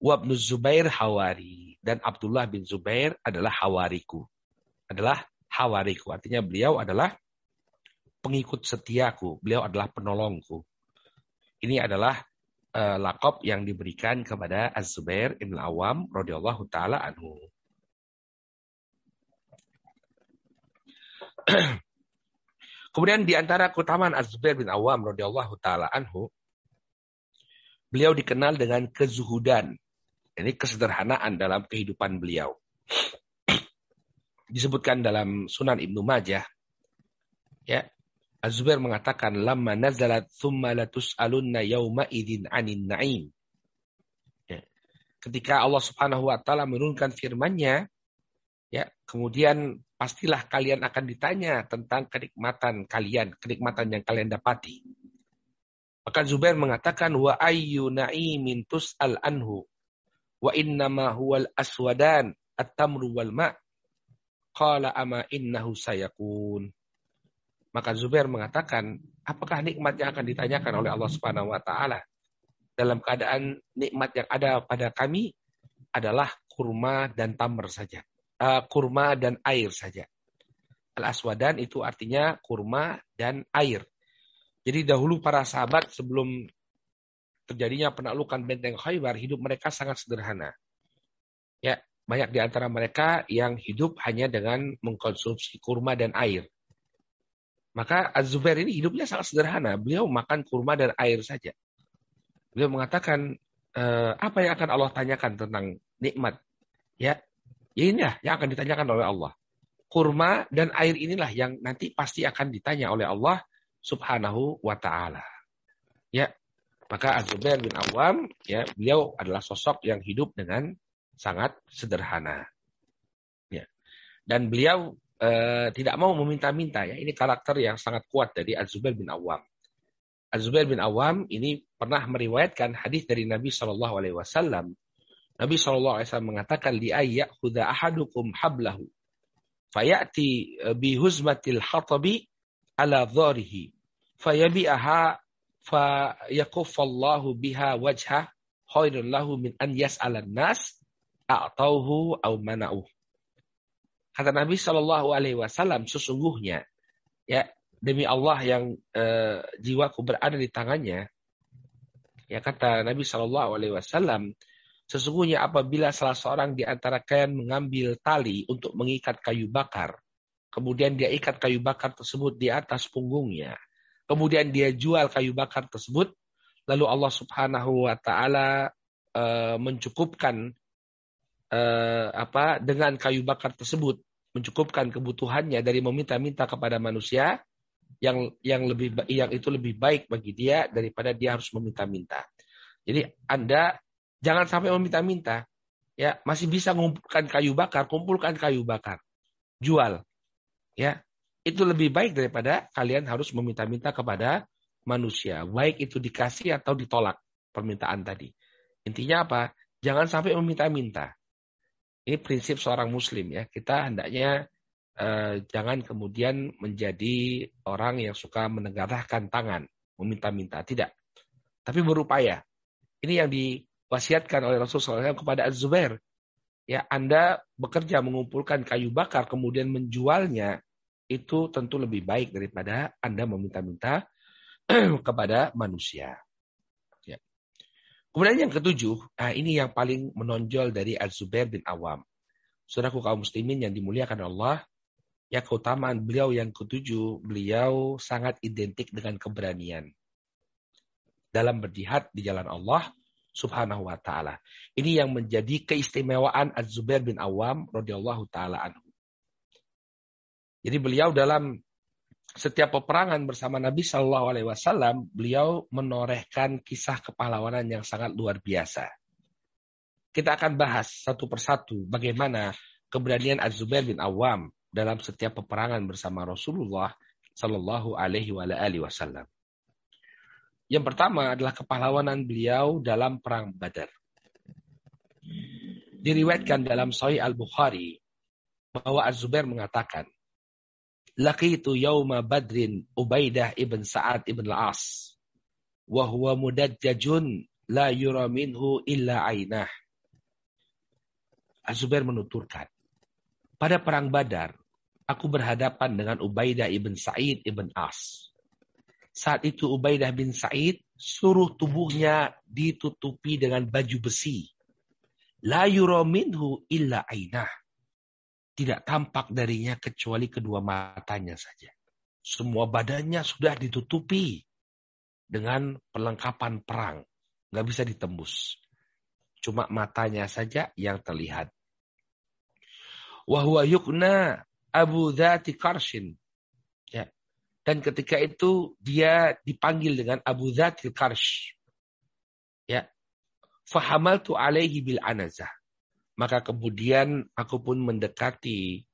A: Wa ibnu Zubair hawari dan Abdullah bin Zubair adalah hawariku. Adalah hawariku. Artinya beliau adalah pengikut setiaku, beliau adalah penolongku. Ini adalah uh, lakop yang diberikan kepada Az-Zubair Ibn Awam radhiyallahu taala anhu. [clears throat] Kemudian di antara keutamaan Az-Zubair bin Awam radhiyallahu taala anhu, beliau dikenal dengan kezuhudan. Ini kesederhanaan dalam kehidupan beliau. [clears throat] Disebutkan dalam Sunan Ibnu Majah ya Az-Zubair mengatakan lamma nazalat thumma latus'alunna yauma idzin 'anin na'im. Ya. Ketika Allah Subhanahu wa taala menurunkan firman-Nya, ya, kemudian pastilah kalian akan ditanya tentang kenikmatan kalian, kenikmatan yang kalian dapati. Maka Zubair mengatakan wa ayyu na'imin tus'al anhu wa innama huwal aswadan at-tamru wal ma' qala ama innahu sayakun. Maka Zubair mengatakan, apakah nikmat yang akan ditanyakan oleh Allah Subhanahu wa taala? Dalam keadaan nikmat yang ada pada kami adalah kurma dan tamar saja. Uh, kurma dan air saja. Al-aswadan itu artinya kurma dan air. Jadi dahulu para sahabat sebelum terjadinya penaklukan benteng Khaybar, hidup mereka sangat sederhana. Ya, banyak di antara mereka yang hidup hanya dengan mengkonsumsi kurma dan air. Maka Az-Zubair ini hidupnya sangat sederhana. Beliau makan kurma dan air saja. Beliau mengatakan, e, apa yang akan Allah tanyakan tentang nikmat? Ya, ya inilah yang akan ditanyakan oleh Allah. Kurma dan air inilah yang nanti pasti akan ditanya oleh Allah subhanahu wa ta'ala. Ya, maka Az-Zubair bin Awam, ya, beliau adalah sosok yang hidup dengan sangat sederhana. Ya. Dan beliau uh, tidak mau meminta-minta ya. Ini karakter yang sangat kuat dari Az-Zubair bin Awam. Az-Zubair bin Awam ini pernah meriwayatkan hadis dari Nabi Shallallahu alaihi wasallam. Nabi Shallallahu alaihi wasallam mengatakan li ayyakhudha ahadukum hablahu fayati eh, bi huzmatil hatabi ala dharihi fayabi'aha fa yakuffallahu biha wajha khairul lahu min an yas'alan nas a'tauhu au mana'uh. Kata Nabi Shallallahu Alaihi Wasallam, sesungguhnya ya demi Allah yang eh, jiwaku berada di tangannya, ya kata Nabi Shallallahu Alaihi Wasallam, sesungguhnya apabila salah seorang di antara kalian mengambil tali untuk mengikat kayu bakar, kemudian dia ikat kayu bakar tersebut di atas punggungnya, kemudian dia jual kayu bakar tersebut, lalu Allah Subhanahu Wa Taala eh, mencukupkan eh, apa dengan kayu bakar tersebut mencukupkan kebutuhannya dari meminta-minta kepada manusia yang yang lebih yang itu lebih baik bagi dia daripada dia harus meminta-minta. Jadi Anda jangan sampai meminta-minta. Ya, masih bisa mengumpulkan kayu bakar, kumpulkan kayu bakar. Jual. Ya. Itu lebih baik daripada kalian harus meminta-minta kepada manusia, baik itu dikasih atau ditolak permintaan tadi. Intinya apa? Jangan sampai meminta-minta. Ini prinsip seorang muslim ya. Kita hendaknya eh, jangan kemudian menjadi orang yang suka menegarahkan tangan, meminta-minta. Tidak. Tapi berupaya. Ini yang diwasiatkan oleh Rasulullah SAW kepada Az-Zubair. Ya, Anda bekerja mengumpulkan kayu bakar kemudian menjualnya itu tentu lebih baik daripada Anda meminta-minta [clears throat] kepada manusia. Kemudian yang ketujuh, nah ini yang paling menonjol dari Az-Zubair bin Awam. Saudaraku kaum muslimin yang dimuliakan Allah, ya keutamaan beliau yang ketujuh, beliau sangat identik dengan keberanian. Dalam berjihad di jalan Allah subhanahu wa ta'ala. Ini yang menjadi keistimewaan Az-Zubair bin Awam radhiyallahu ta'ala anhu. Jadi beliau dalam setiap peperangan bersama Nabi Shallallahu Alaihi Wasallam, beliau menorehkan kisah kepahlawanan yang sangat luar biasa. Kita akan bahas satu persatu bagaimana keberanian Az-Zubair bin Awam dalam setiap peperangan bersama Rasulullah Shallallahu Alaihi Wasallam. Yang pertama adalah kepahlawanan beliau dalam perang Badar. Diriwayatkan dalam Sahih Al Bukhari bahwa Az-Zubair mengatakan, laqitu yauma badrin Ubaidah ibn Sa'ad ibn al-As wa huwa mudajjajun la yura minhu illa ainah. Az-Zubair menuturkan, pada perang Badar, aku berhadapan dengan Ubaidah ibn Sa'id ibn As. Saat itu Ubaidah bin Sa'id suruh tubuhnya ditutupi dengan baju besi. La yura minhu illa ainah tidak tampak darinya kecuali kedua matanya saja. Semua badannya sudah ditutupi dengan perlengkapan perang. Nggak bisa ditembus. Cuma matanya saja yang terlihat. Wahwa yukna Abu Dhati Karshin. Ya. Dan ketika itu dia dipanggil dengan Abu Dhati Karsh. Ya. Fahamaltu alaihi bil anazah maka kemudian aku pun mendekati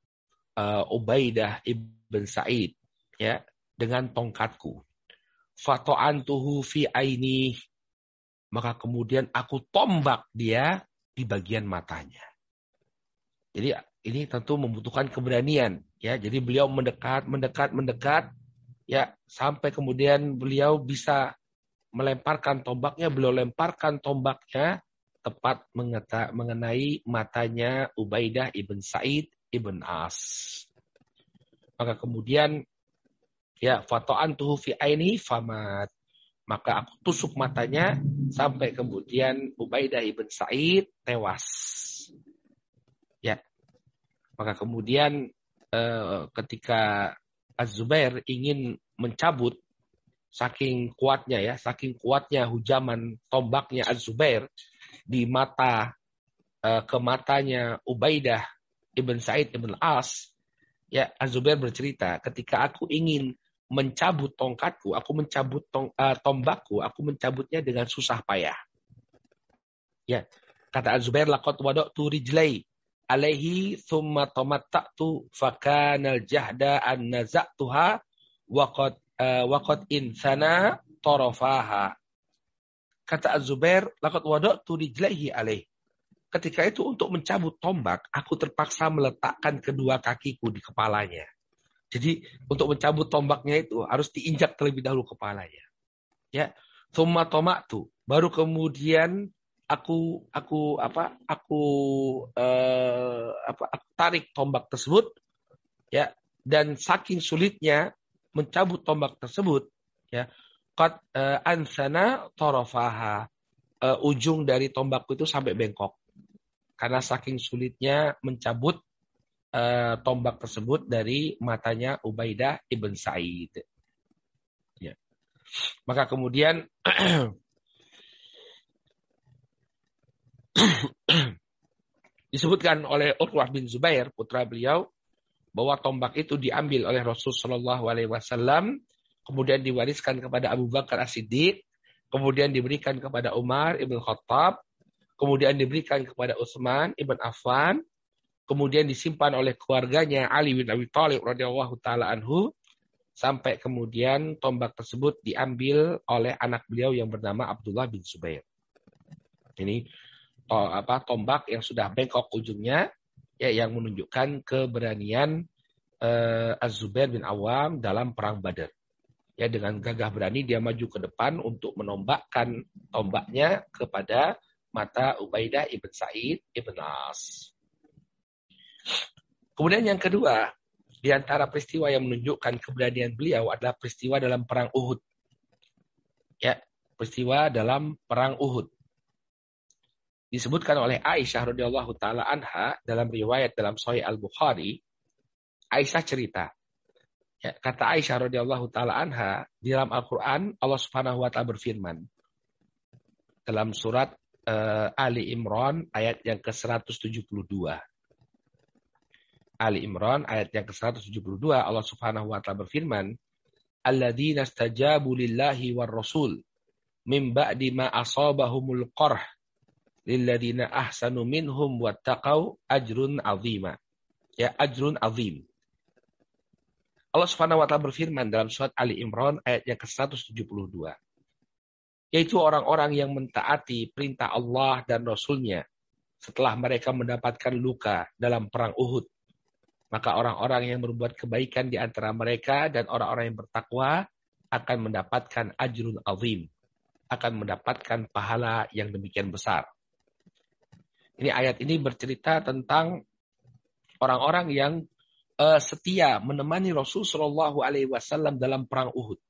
A: uh, Ubaidah ibn Sa'id ya dengan tongkatku. Fato'antuhu fi aini. Maka kemudian aku tombak dia di bagian matanya. Jadi ini tentu membutuhkan keberanian ya. Jadi beliau mendekat, mendekat, mendekat ya sampai kemudian beliau bisa melemparkan tombaknya, beliau lemparkan tombaknya tepat mengeta, mengenai matanya Ubaidah ibn Said ibn As. Maka kemudian ya fatoan tuhu fi aini famat. Maka aku tusuk matanya sampai kemudian Ubaidah ibn Said tewas. Ya. Maka kemudian eh, ketika Az-Zubair ingin mencabut saking kuatnya ya, saking kuatnya hujaman tombaknya Az-Zubair, di mata uh, ke matanya Ubaidah ibn Said ibn As, ya Azubair bercerita, ketika aku ingin mencabut tongkatku, aku mencabut tong, uh, tombakku, aku mencabutnya dengan susah payah. Ya, kata Azubair laqad wada'tu rijlai alaihi thumma tamatta'tu fakanal jahda an naza'tuha waqad uh, waqad insana tarafaha Kata Az-Zubair, lakot wadok tu dijlahi alaih. Ketika itu untuk mencabut tombak, aku terpaksa meletakkan kedua kakiku di kepalanya. Jadi untuk mencabut tombaknya itu harus diinjak terlebih dahulu kepalanya. Ya, Thumma tomatu. Baru kemudian aku aku apa aku eh, apa aku tarik tombak tersebut ya dan saking sulitnya mencabut tombak tersebut ya qad uh, ansana tarafaha. Uh, ujung dari tombak itu sampai bengkok. Karena saking sulitnya mencabut uh, tombak tersebut dari matanya Ubaidah ibn Sa'id. Ya. Maka kemudian [clears throat] disebutkan oleh Urwah bin Zubair putra beliau bahwa tombak itu diambil oleh Rasul Shallallahu Alaihi Wasallam, kemudian diwariskan kepada Abu Bakar As-Siddiq, kemudian diberikan kepada Umar ibn Khattab, kemudian diberikan kepada Utsman ibn Affan, kemudian disimpan oleh keluarganya Ali bin Abi Thalib radhiyallahu taala anhu, sampai kemudian tombak tersebut diambil oleh anak beliau yang bernama Abdullah bin Zubair. Ini to, apa tombak yang sudah bengkok ujungnya ya yang menunjukkan keberanian uh, Az-Zubair bin Awam dalam perang Badar. Ya dengan gagah berani dia maju ke depan untuk menombakkan tombaknya kepada mata Ubaidah ibn Sa'id ibn As. Kemudian yang kedua, di antara peristiwa yang menunjukkan keberanian beliau adalah peristiwa dalam perang Uhud. Ya, peristiwa dalam perang Uhud disebutkan oleh Aisyah radhiyallahu taala anha dalam riwayat dalam Sahih Al Bukhari Aisyah cerita ya, kata Aisyah radhiyallahu taala anha di dalam Al-Qur'an Allah Subhanahu wa taala berfirman dalam surat uh, Ali Imran ayat yang ke-172 Ali Imran ayat yang ke-172 Allah Subhanahu wa taala berfirman alladzina stajabu lillahi war rasul min ba'di ma asabahumul qarh lilladina ahsanu minhum wattaqau ajrun azima. Ya, ajrun azim. Allah Subhanahu wa taala berfirman dalam surat Ali Imran ayat yang ke-172. Yaitu orang-orang yang mentaati perintah Allah dan Rasulnya setelah mereka mendapatkan luka dalam perang Uhud. Maka orang-orang yang berbuat kebaikan di antara mereka dan orang-orang yang bertakwa akan mendapatkan ajrun azim. Akan mendapatkan pahala yang demikian besar. Ini ayat ini bercerita tentang orang-orang yang uh, setia menemani Rasul Shallallahu Alaihi Wasallam dalam perang Uhud.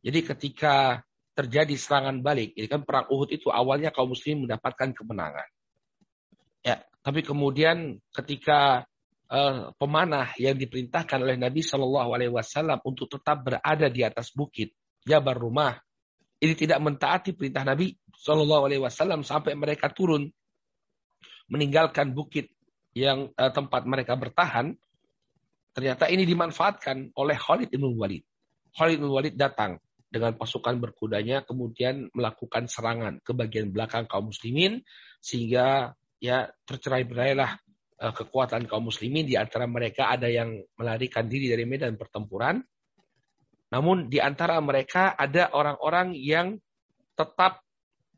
A: Jadi ketika terjadi serangan balik, ini kan perang Uhud itu awalnya kaum muslim mendapatkan kemenangan. Ya, tapi kemudian ketika uh, pemanah yang diperintahkan oleh Nabi Shallallahu Alaihi Wasallam untuk tetap berada di atas bukit Jabar Rumah, ini tidak mentaati perintah Nabi Shallallahu Alaihi Wasallam sampai mereka turun meninggalkan bukit yang uh, tempat mereka bertahan, ternyata ini dimanfaatkan oleh Khalid bin Walid. Khalid bin Walid datang dengan pasukan berkudanya kemudian melakukan serangan ke bagian belakang kaum muslimin sehingga ya tercerai-berailah uh, kekuatan kaum muslimin di antara mereka ada yang melarikan diri dari medan pertempuran. Namun di antara mereka ada orang-orang yang tetap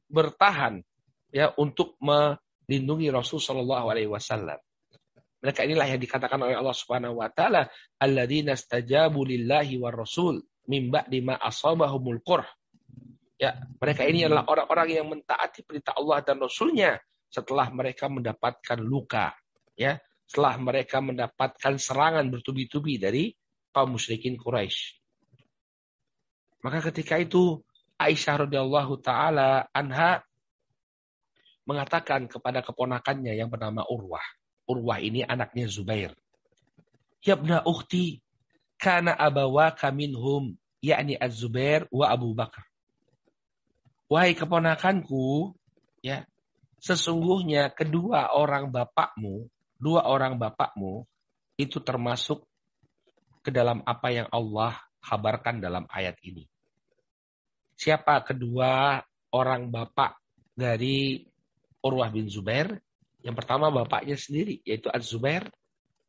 A: bertahan ya untuk me, lindungi Rasul Shallallahu Alaihi Wasallam. Mereka inilah yang dikatakan oleh Allah Subhanahu Wa Taala, alladzina stajabu lillahi war Rasul mimba lima asabahumul qurh. Ya, mereka ini adalah orang-orang yang mentaati perintah Allah dan Rasulnya setelah mereka mendapatkan luka, ya, setelah mereka mendapatkan serangan bertubi-tubi dari kaum musyrikin Quraisy. Maka ketika itu Aisyah radhiyallahu taala anha mengatakan kepada keponakannya yang bernama Urwah. Urwah ini anaknya Zubair. Yabna ukhti, kana abawaka minhum, yakni Az-Zubair wa Abu Bakar. Wahai keponakanku, ya, sesungguhnya kedua orang bapakmu, dua orang bapakmu, itu termasuk ke dalam apa yang Allah kabarkan dalam ayat ini. Siapa kedua orang bapak dari Urwah bin Zubair. Yang pertama bapaknya sendiri, yaitu Az-Zubair.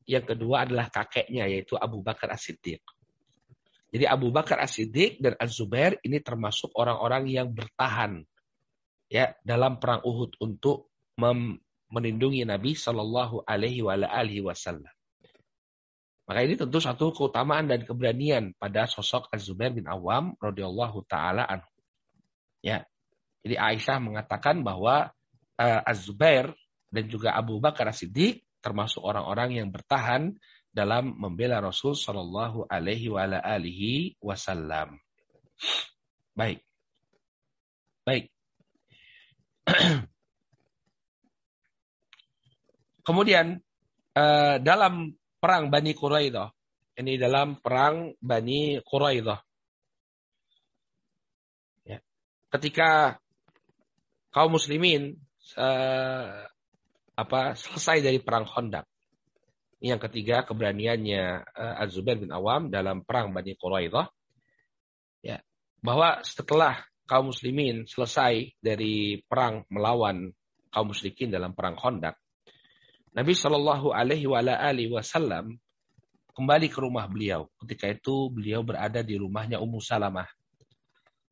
A: Yang kedua adalah kakeknya, yaitu Abu Bakar As-Siddiq. Jadi Abu Bakar As-Siddiq dan Az-Zubair ini termasuk orang-orang yang bertahan ya dalam perang Uhud untuk melindungi Nabi Shallallahu Alaihi Wasallam. Maka ini tentu satu keutamaan dan keberanian pada sosok Az-Zubair bin Awam radhiyallahu taala anhu. Ya. Jadi Aisyah mengatakan bahwa uh, Az-Zubair dan juga Abu Bakar As-Siddiq termasuk orang-orang yang bertahan dalam membela Rasul Shallallahu Alaihi Wasallam. Baik, baik. [clears throat] Kemudian uh, dalam perang Bani Quraidah. Ini dalam perang Bani Quraidah. Ya. Ketika kaum muslimin uh, apa selesai dari perang Khandaq. Yang ketiga keberaniannya uh, Az-Zubair bin Awam dalam perang Bani Quraidah. Ya, bahwa setelah kaum muslimin selesai dari perang melawan kaum musyrikin dalam perang Khandaq, Nabi Shallallahu Alaihi Wasallam kembali ke rumah beliau. Ketika itu beliau berada di rumahnya Ummu Salamah.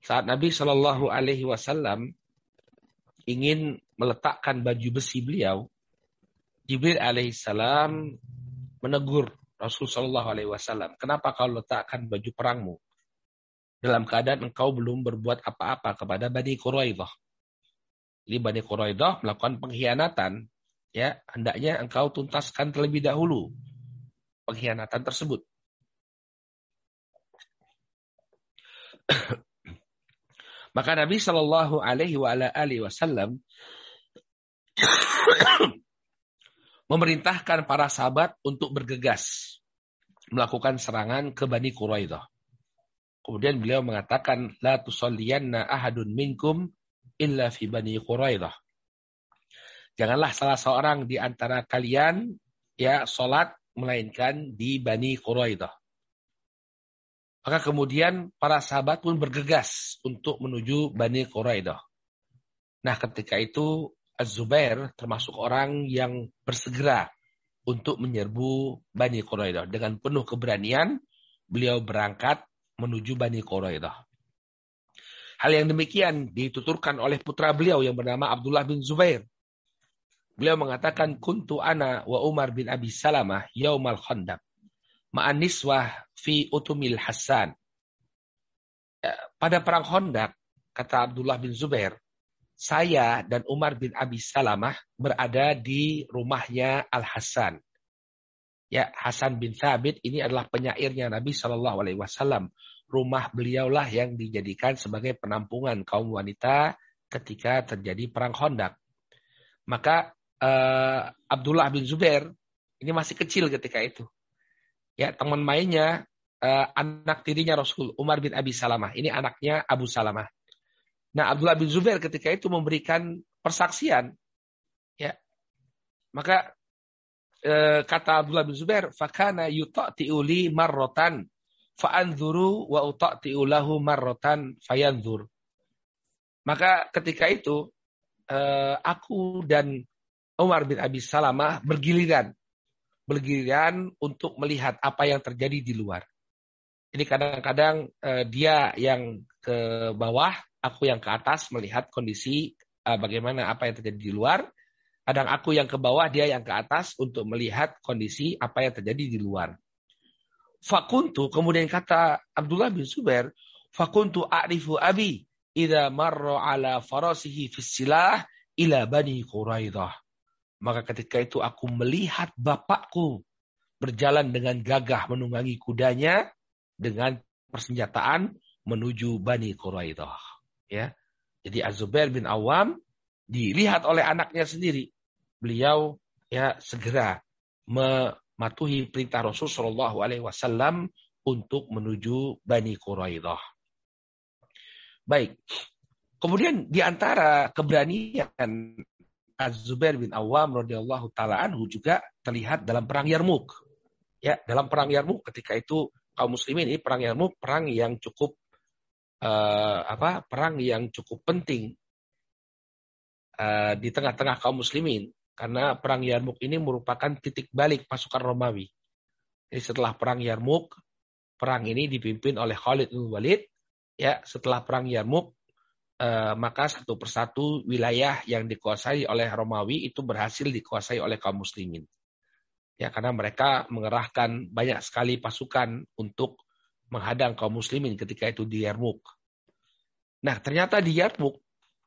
A: Saat Nabi Shallallahu Alaihi Wasallam ingin meletakkan baju besi beliau, Jibril alaihissalam menegur Rasul Shallallahu Alaihi Wasallam, kenapa kau letakkan baju perangmu dalam keadaan engkau belum berbuat apa-apa kepada Bani Quraidah? Jadi Bani Quraidah melakukan pengkhianatan ya hendaknya engkau tuntaskan terlebih dahulu pengkhianatan tersebut. [coughs] Maka Nabi Shallallahu Alaihi Wasallam memerintahkan para sahabat untuk bergegas melakukan serangan ke Bani Quraidah. Kemudian beliau mengatakan, La tusalliyanna ahadun minkum illa fi Bani Quraidah. Janganlah salah seorang di antara kalian ya sholat melainkan di Bani Quraidah. Maka kemudian para sahabat pun bergegas untuk menuju Bani Quraidah. Nah ketika itu Az-Zubair termasuk orang yang bersegera untuk menyerbu Bani Quraidah. Dengan penuh keberanian, beliau berangkat menuju Bani Quraidah. Hal yang demikian dituturkan oleh putra beliau yang bernama Abdullah bin Zubair. Beliau mengatakan kuntu ana wa Umar bin Abi Salamah yaumal khandaq ma'an niswah fi utumil Hasan. Ya, pada perang Khandaq kata Abdullah bin Zubair, saya dan Umar bin Abi Salamah berada di rumahnya Al Hasan. Ya, Hasan bin Thabit ini adalah penyairnya Nabi Shallallahu Alaihi Wasallam. Rumah beliaulah yang dijadikan sebagai penampungan kaum wanita ketika terjadi perang Khandaq. Maka uh, Abdullah bin Zubair ini masih kecil ketika itu. Ya, teman mainnya uh, anak tirinya Rasul Umar bin Abi Salamah. Ini anaknya Abu Salamah. Nah, Abdullah bin Zubair ketika itu memberikan persaksian. Ya. Maka uh, kata Abdullah bin Zubair, "Fakana yuta'ti'u li marratan fa'anzuru wa uta'ti'u marratan fayanzur." Maka ketika itu uh, aku dan Umar bin Abi Salamah bergiliran. Bergiliran untuk melihat apa yang terjadi di luar. Ini kadang-kadang uh, dia yang ke bawah, aku yang ke atas melihat kondisi uh, bagaimana apa yang terjadi di luar. Kadang aku yang ke bawah, dia yang ke atas untuk melihat kondisi apa yang terjadi di luar. Fakuntu, kemudian kata Abdullah bin Zubair, Fakuntu a'rifu abi idha marra ala farasihi fissilah ila bani Quraidah. Maka ketika itu aku melihat bapakku berjalan dengan gagah menunggangi kudanya dengan persenjataan menuju Bani Quraidah. Ya. Jadi Az-Zubair bin Awam dilihat oleh anaknya sendiri. Beliau ya segera mematuhi perintah Rasul Shallallahu Alaihi Wasallam untuk menuju Bani Quraidah. Baik. Kemudian di antara keberanian Az-Zubair bin Awam radhiyallahu taala anhu juga terlihat dalam perang Yarmuk. Ya, dalam perang Yarmuk ketika itu kaum muslimin ini perang Yarmuk perang yang cukup uh, apa? perang yang cukup penting uh, di tengah-tengah kaum muslimin karena perang Yarmuk ini merupakan titik balik pasukan Romawi. Jadi setelah perang Yarmuk, perang ini dipimpin oleh Khalid bin Walid. Ya, setelah perang Yarmuk, Eh, maka satu persatu wilayah yang dikuasai oleh Romawi itu berhasil dikuasai oleh kaum muslimin. Ya, karena mereka mengerahkan banyak sekali pasukan untuk menghadang kaum muslimin ketika itu di Yarmuk. Nah, ternyata di Yarmuk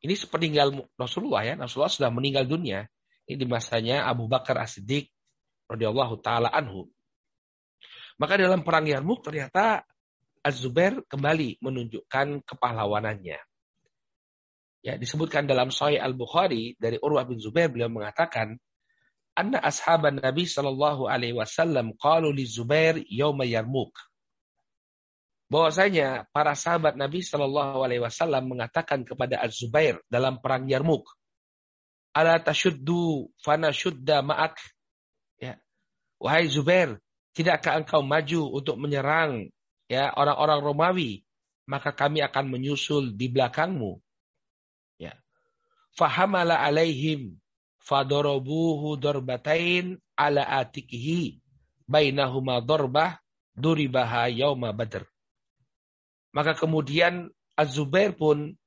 A: ini sepeninggal Rasulullah ya, Rasulullah sudah meninggal dunia. Ini di masanya Abu Bakar As-Siddiq radhiyallahu taala anhu. Maka dalam perang Yarmuk ternyata Az-Zubair kembali menunjukkan kepahlawanannya. Ya, disebutkan dalam Sahih Al-Bukhari dari Urwah bin Zubair beliau mengatakan, "Anna ashaban Nabi sallallahu alaihi wasallam qalu li Zubair yauma Yarmuk." Bahwasanya para sahabat Nabi sallallahu alaihi wasallam mengatakan kepada Az-Zubair dalam perang Yarmuk, "Ala tashuddu fana shudda ma'ak?" Ya. Wahai Zubair, tidakkah engkau maju untuk menyerang ya orang-orang Romawi, maka kami akan menyusul di belakangmu. Ya. Fahamala alaihim fadorobuhu dorbatain ala atikihi bainahuma dorbah duribaha yauma badr. Maka kemudian Az-Zubair pun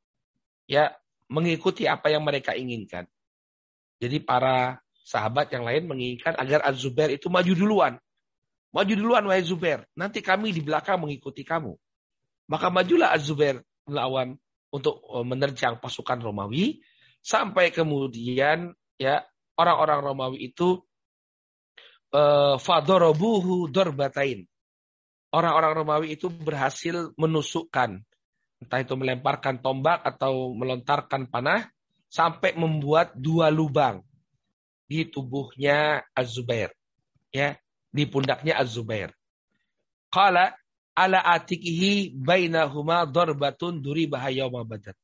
A: ya mengikuti apa yang mereka inginkan. Jadi para sahabat yang lain menginginkan agar Az-Zubair itu maju duluan. Maju duluan wahai Zubair, nanti kami di belakang mengikuti kamu. Maka majulah Az-Zubair melawan untuk eh, menerjang pasukan Romawi sampai kemudian ya orang-orang Romawi itu uh, fadorobuhu dorbatain. Orang-orang Romawi itu berhasil menusukkan entah itu melemparkan tombak atau melontarkan panah sampai membuat dua lubang di tubuhnya Az-Zubair. Ya, di pundaknya Az-Zubair. Qala ala atikihi bainahuma darbatun duri bahaya badar.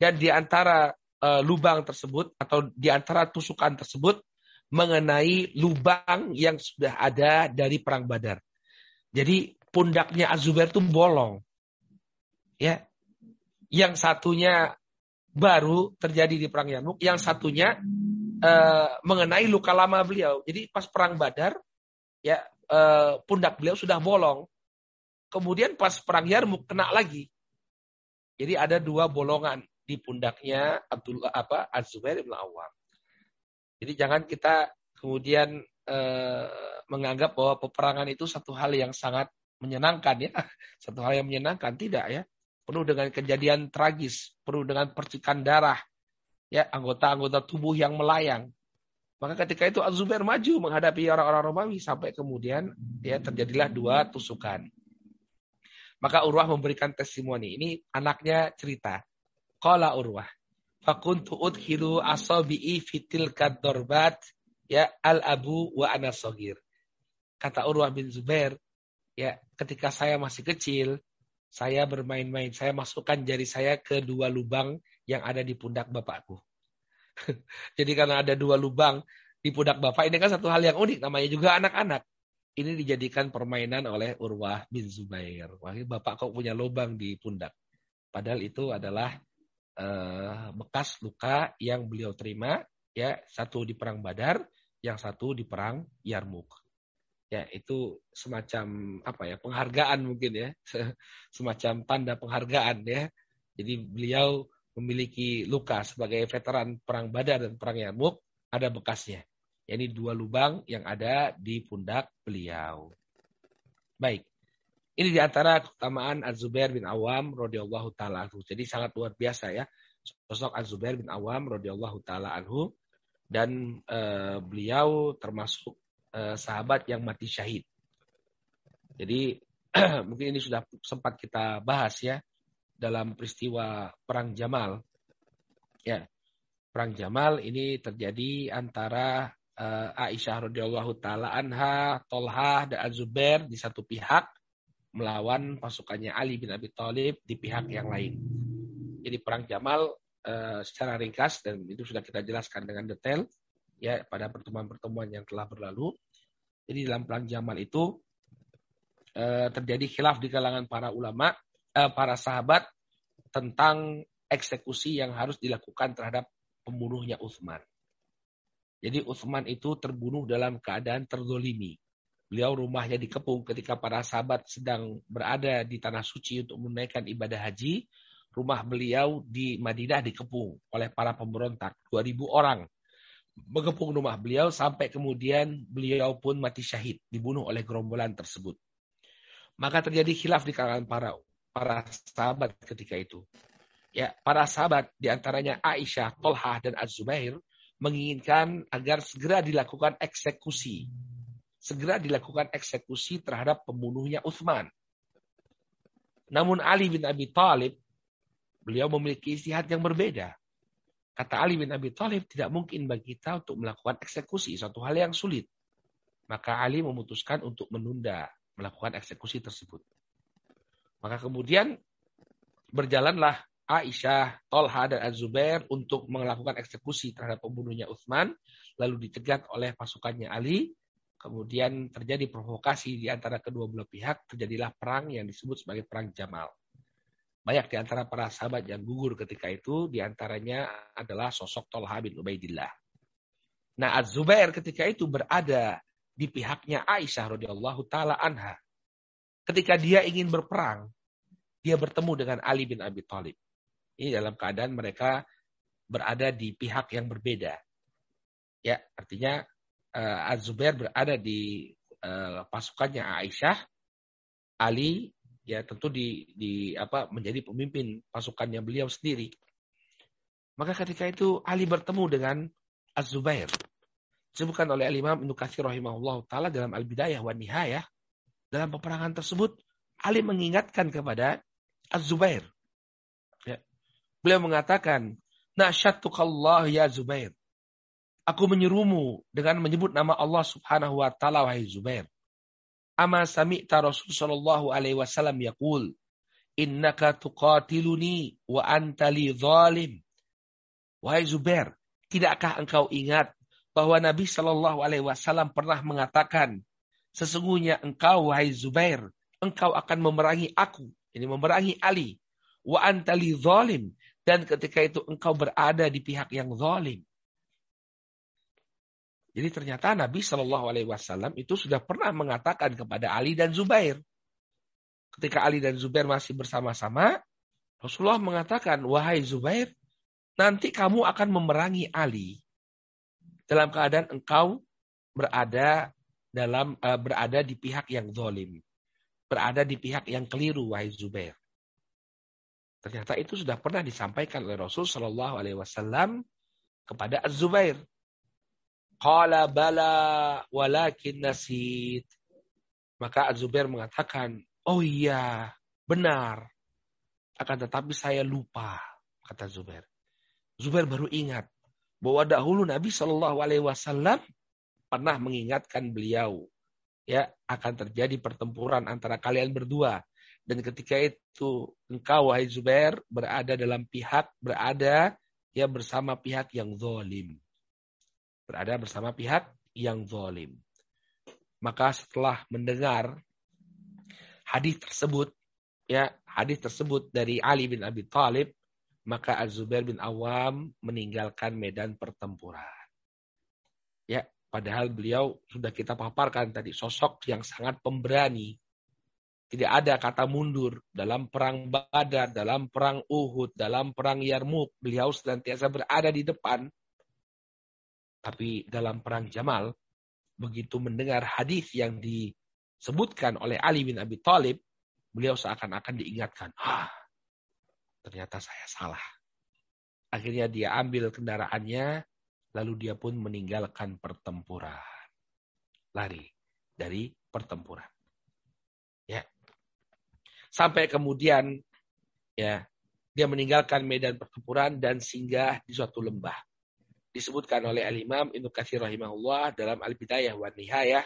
A: Dan di antara uh, lubang tersebut atau di antara tusukan tersebut mengenai lubang yang sudah ada dari perang Badar. Jadi pundaknya Az-Zubair itu bolong. Ya. Yang satunya baru terjadi di perang Yarmuk, yang satunya uh, mengenai luka lama beliau. Jadi pas perang Badar ya eh, pundak beliau sudah bolong. Kemudian pas perang Yarmuk kena lagi. Jadi ada dua bolongan di pundaknya Abdullah apa Az-Zubair bin Awam. Jadi jangan kita kemudian eh, menganggap bahwa peperangan itu satu hal yang sangat menyenangkan ya, [laughs] satu hal yang menyenangkan tidak ya. Penuh dengan kejadian tragis, penuh dengan percikan darah, ya anggota-anggota tubuh yang melayang. Maka ketika itu Az-Zubair maju menghadapi orang-orang Romawi sampai kemudian ya terjadilah dua tusukan. Maka Urwah memberikan testimoni. Ini anaknya cerita. Qala Urwah. Fakuntu udhilu asabi'i fitil kadorbat ya al-abu wa anasogir. Kata Urwah bin Zubair, ya ketika saya masih kecil, saya bermain-main. Saya masukkan jari saya ke dua lubang yang ada di pundak bapakku. [laughs] Jadi karena ada dua lubang di pundak bapak, ini kan satu hal yang unik. Namanya juga anak-anak. Ini dijadikan permainan oleh Urwah bin Zubair. Wah, bapak kok punya lubang di pundak. Padahal itu adalah uh, bekas luka yang beliau terima. ya Satu di perang Badar, yang satu di perang Yarmuk. Ya, itu semacam apa ya penghargaan mungkin ya, [laughs] semacam tanda penghargaan ya. Jadi beliau memiliki luka sebagai veteran perang Badar dan perang Yarmuk, ada bekasnya. Ini dua lubang yang ada di pundak beliau. Baik. Ini di antara keutamaan Az-Zubair bin Awam radhiyallahu taala. Jadi sangat luar biasa ya. Sosok Az-Zubair bin Awam radhiyallahu taala anhu dan uh, beliau termasuk uh, sahabat yang mati syahid. Jadi [clears throat] mungkin ini sudah sempat kita bahas ya dalam peristiwa perang Jamal. Ya. Perang Jamal ini terjadi antara uh, Aisyah radhiyallahu taala anha, Tolha dan Azubair di satu pihak melawan pasukannya Ali bin Abi Thalib di pihak yang lain. Jadi perang Jamal uh, secara ringkas dan itu sudah kita jelaskan dengan detail ya pada pertemuan-pertemuan yang telah berlalu. Jadi dalam perang Jamal itu uh, terjadi khilaf di kalangan para ulama eh, para sahabat tentang eksekusi yang harus dilakukan terhadap pembunuhnya Utsman. Jadi Utsman itu terbunuh dalam keadaan terzolimi. Beliau rumahnya dikepung ketika para sahabat sedang berada di tanah suci untuk menunaikan ibadah haji. Rumah beliau di Madinah dikepung oleh para pemberontak, 2000 orang. Mengepung rumah beliau sampai kemudian beliau pun mati syahid dibunuh oleh gerombolan tersebut. Maka terjadi khilaf di kalangan para para sahabat ketika itu. Ya, para sahabat di antaranya Aisyah, Tolhah, dan Az-Zubair menginginkan agar segera dilakukan eksekusi. Segera dilakukan eksekusi terhadap pembunuhnya Uthman. Namun Ali bin Abi Thalib, beliau memiliki istihad yang berbeda. Kata Ali bin Abi Thalib, tidak mungkin bagi kita untuk melakukan eksekusi, suatu hal yang sulit. Maka Ali memutuskan untuk menunda melakukan eksekusi tersebut. Maka kemudian berjalanlah Aisyah, Tolha, dan Az-Zubair untuk melakukan eksekusi terhadap pembunuhnya Utsman, lalu dicegat oleh pasukannya Ali. Kemudian terjadi provokasi di antara kedua belah pihak, terjadilah perang yang disebut sebagai perang Jamal. Banyak di antara para sahabat yang gugur ketika itu, di antaranya adalah sosok Tolha bin Ubaidillah. Nah, Az-Zubair ketika itu berada di pihaknya Aisyah radhiyallahu taala anha. Ketika dia ingin berperang, dia bertemu dengan Ali bin Abi Thalib. Ini dalam keadaan mereka berada di pihak yang berbeda. Ya, artinya uh, Az-Zubair berada di uh, pasukannya Aisyah, Ali ya tentu di, di apa menjadi pemimpin pasukannya beliau sendiri. Maka ketika itu Ali bertemu dengan Az-Zubair. Disebutkan oleh Al-Imam Ibnu Katsir rahimahullah taala dalam Al-Bidayah wa Nihayah dalam peperangan tersebut Ali mengingatkan kepada Az-Zubair. Ya. Beliau mengatakan, "Nasyatukallah ya Zubair." Aku menyuruhmu dengan menyebut nama Allah Subhanahu wa taala wahai Zubair. Ama sami'ta Rasul sallallahu alaihi wasallam yaqul innaka tuqatiluni wa anta li zalim. Wahai Zubair, tidakkah engkau ingat bahwa Nabi Shallallahu alaihi wasallam pernah mengatakan sesungguhnya engkau wahai Zubair, engkau akan memerangi aku, ini memerangi Ali. Wa anta li zalim dan ketika itu engkau berada di pihak yang zalim. Jadi ternyata Nabi Shallallahu Alaihi Wasallam itu sudah pernah mengatakan kepada Ali dan Zubair. Ketika Ali dan Zubair masih bersama-sama, Rasulullah mengatakan, wahai Zubair, nanti kamu akan memerangi Ali dalam keadaan engkau berada dalam uh, berada di pihak yang zalim, berada di pihak yang keliru, wahai Zubair. Ternyata itu sudah pernah disampaikan oleh Rasul Shallallahu Alaihi Wasallam kepada Az-Zubair. Qala bala walakin nasid. Maka Az-Zubair mengatakan, oh iya, benar. Akan tetapi saya lupa, kata Zubair. Zubair baru ingat bahwa dahulu Nabi Shallallahu Alaihi Wasallam pernah mengingatkan beliau, ya akan terjadi pertempuran antara kalian berdua. Dan ketika itu engkau wahai Zubair berada dalam pihak berada ya bersama pihak yang zalim berada bersama pihak yang zalim. Maka setelah mendengar hadis tersebut, ya hadis tersebut dari Ali bin Abi Thalib, maka Az-Zubair bin Awam meninggalkan medan pertempuran. Ya, padahal beliau sudah kita paparkan tadi sosok yang sangat pemberani. Tidak ada kata mundur dalam perang Badar, dalam perang Uhud, dalam perang Yarmuk. Beliau senantiasa berada di depan tapi dalam perang Jamal, begitu mendengar hadis yang disebutkan oleh Ali bin Abi Thalib, beliau seakan-akan diingatkan, ah, ternyata saya salah. Akhirnya dia ambil kendaraannya, lalu dia pun meninggalkan pertempuran. Lari dari pertempuran. Ya. Sampai kemudian ya dia meninggalkan medan pertempuran dan singgah di suatu lembah disebutkan oleh Al-Imam Ibnu Katsir rahimahullah dalam Al-Bidayah wa Nihayah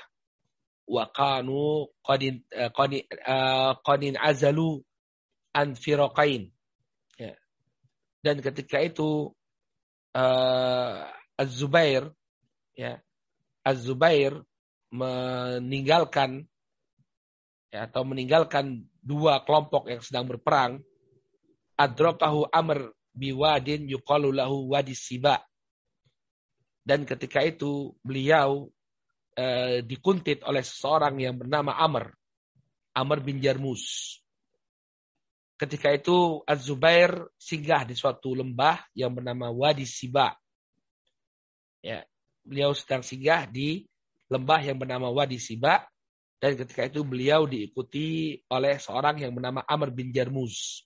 A: wa kanu qadin eh, qadin, uh, qadin azalu an firaqain ya. dan ketika itu uh, Az-Zubair ya Az-Zubair meninggalkan ya, atau meninggalkan dua kelompok yang sedang berperang adrakahu amr biwadin yuqalu lahu wadi siba dan ketika itu beliau eh, dikuntit oleh seseorang yang bernama Amr. Amr bin Jarmus. Ketika itu Az-Zubair singgah di suatu lembah yang bernama Wadi Siba. Ya, beliau sedang singgah di lembah yang bernama Wadi Siba dan ketika itu beliau diikuti oleh seorang yang bernama Amr bin Jarmuz.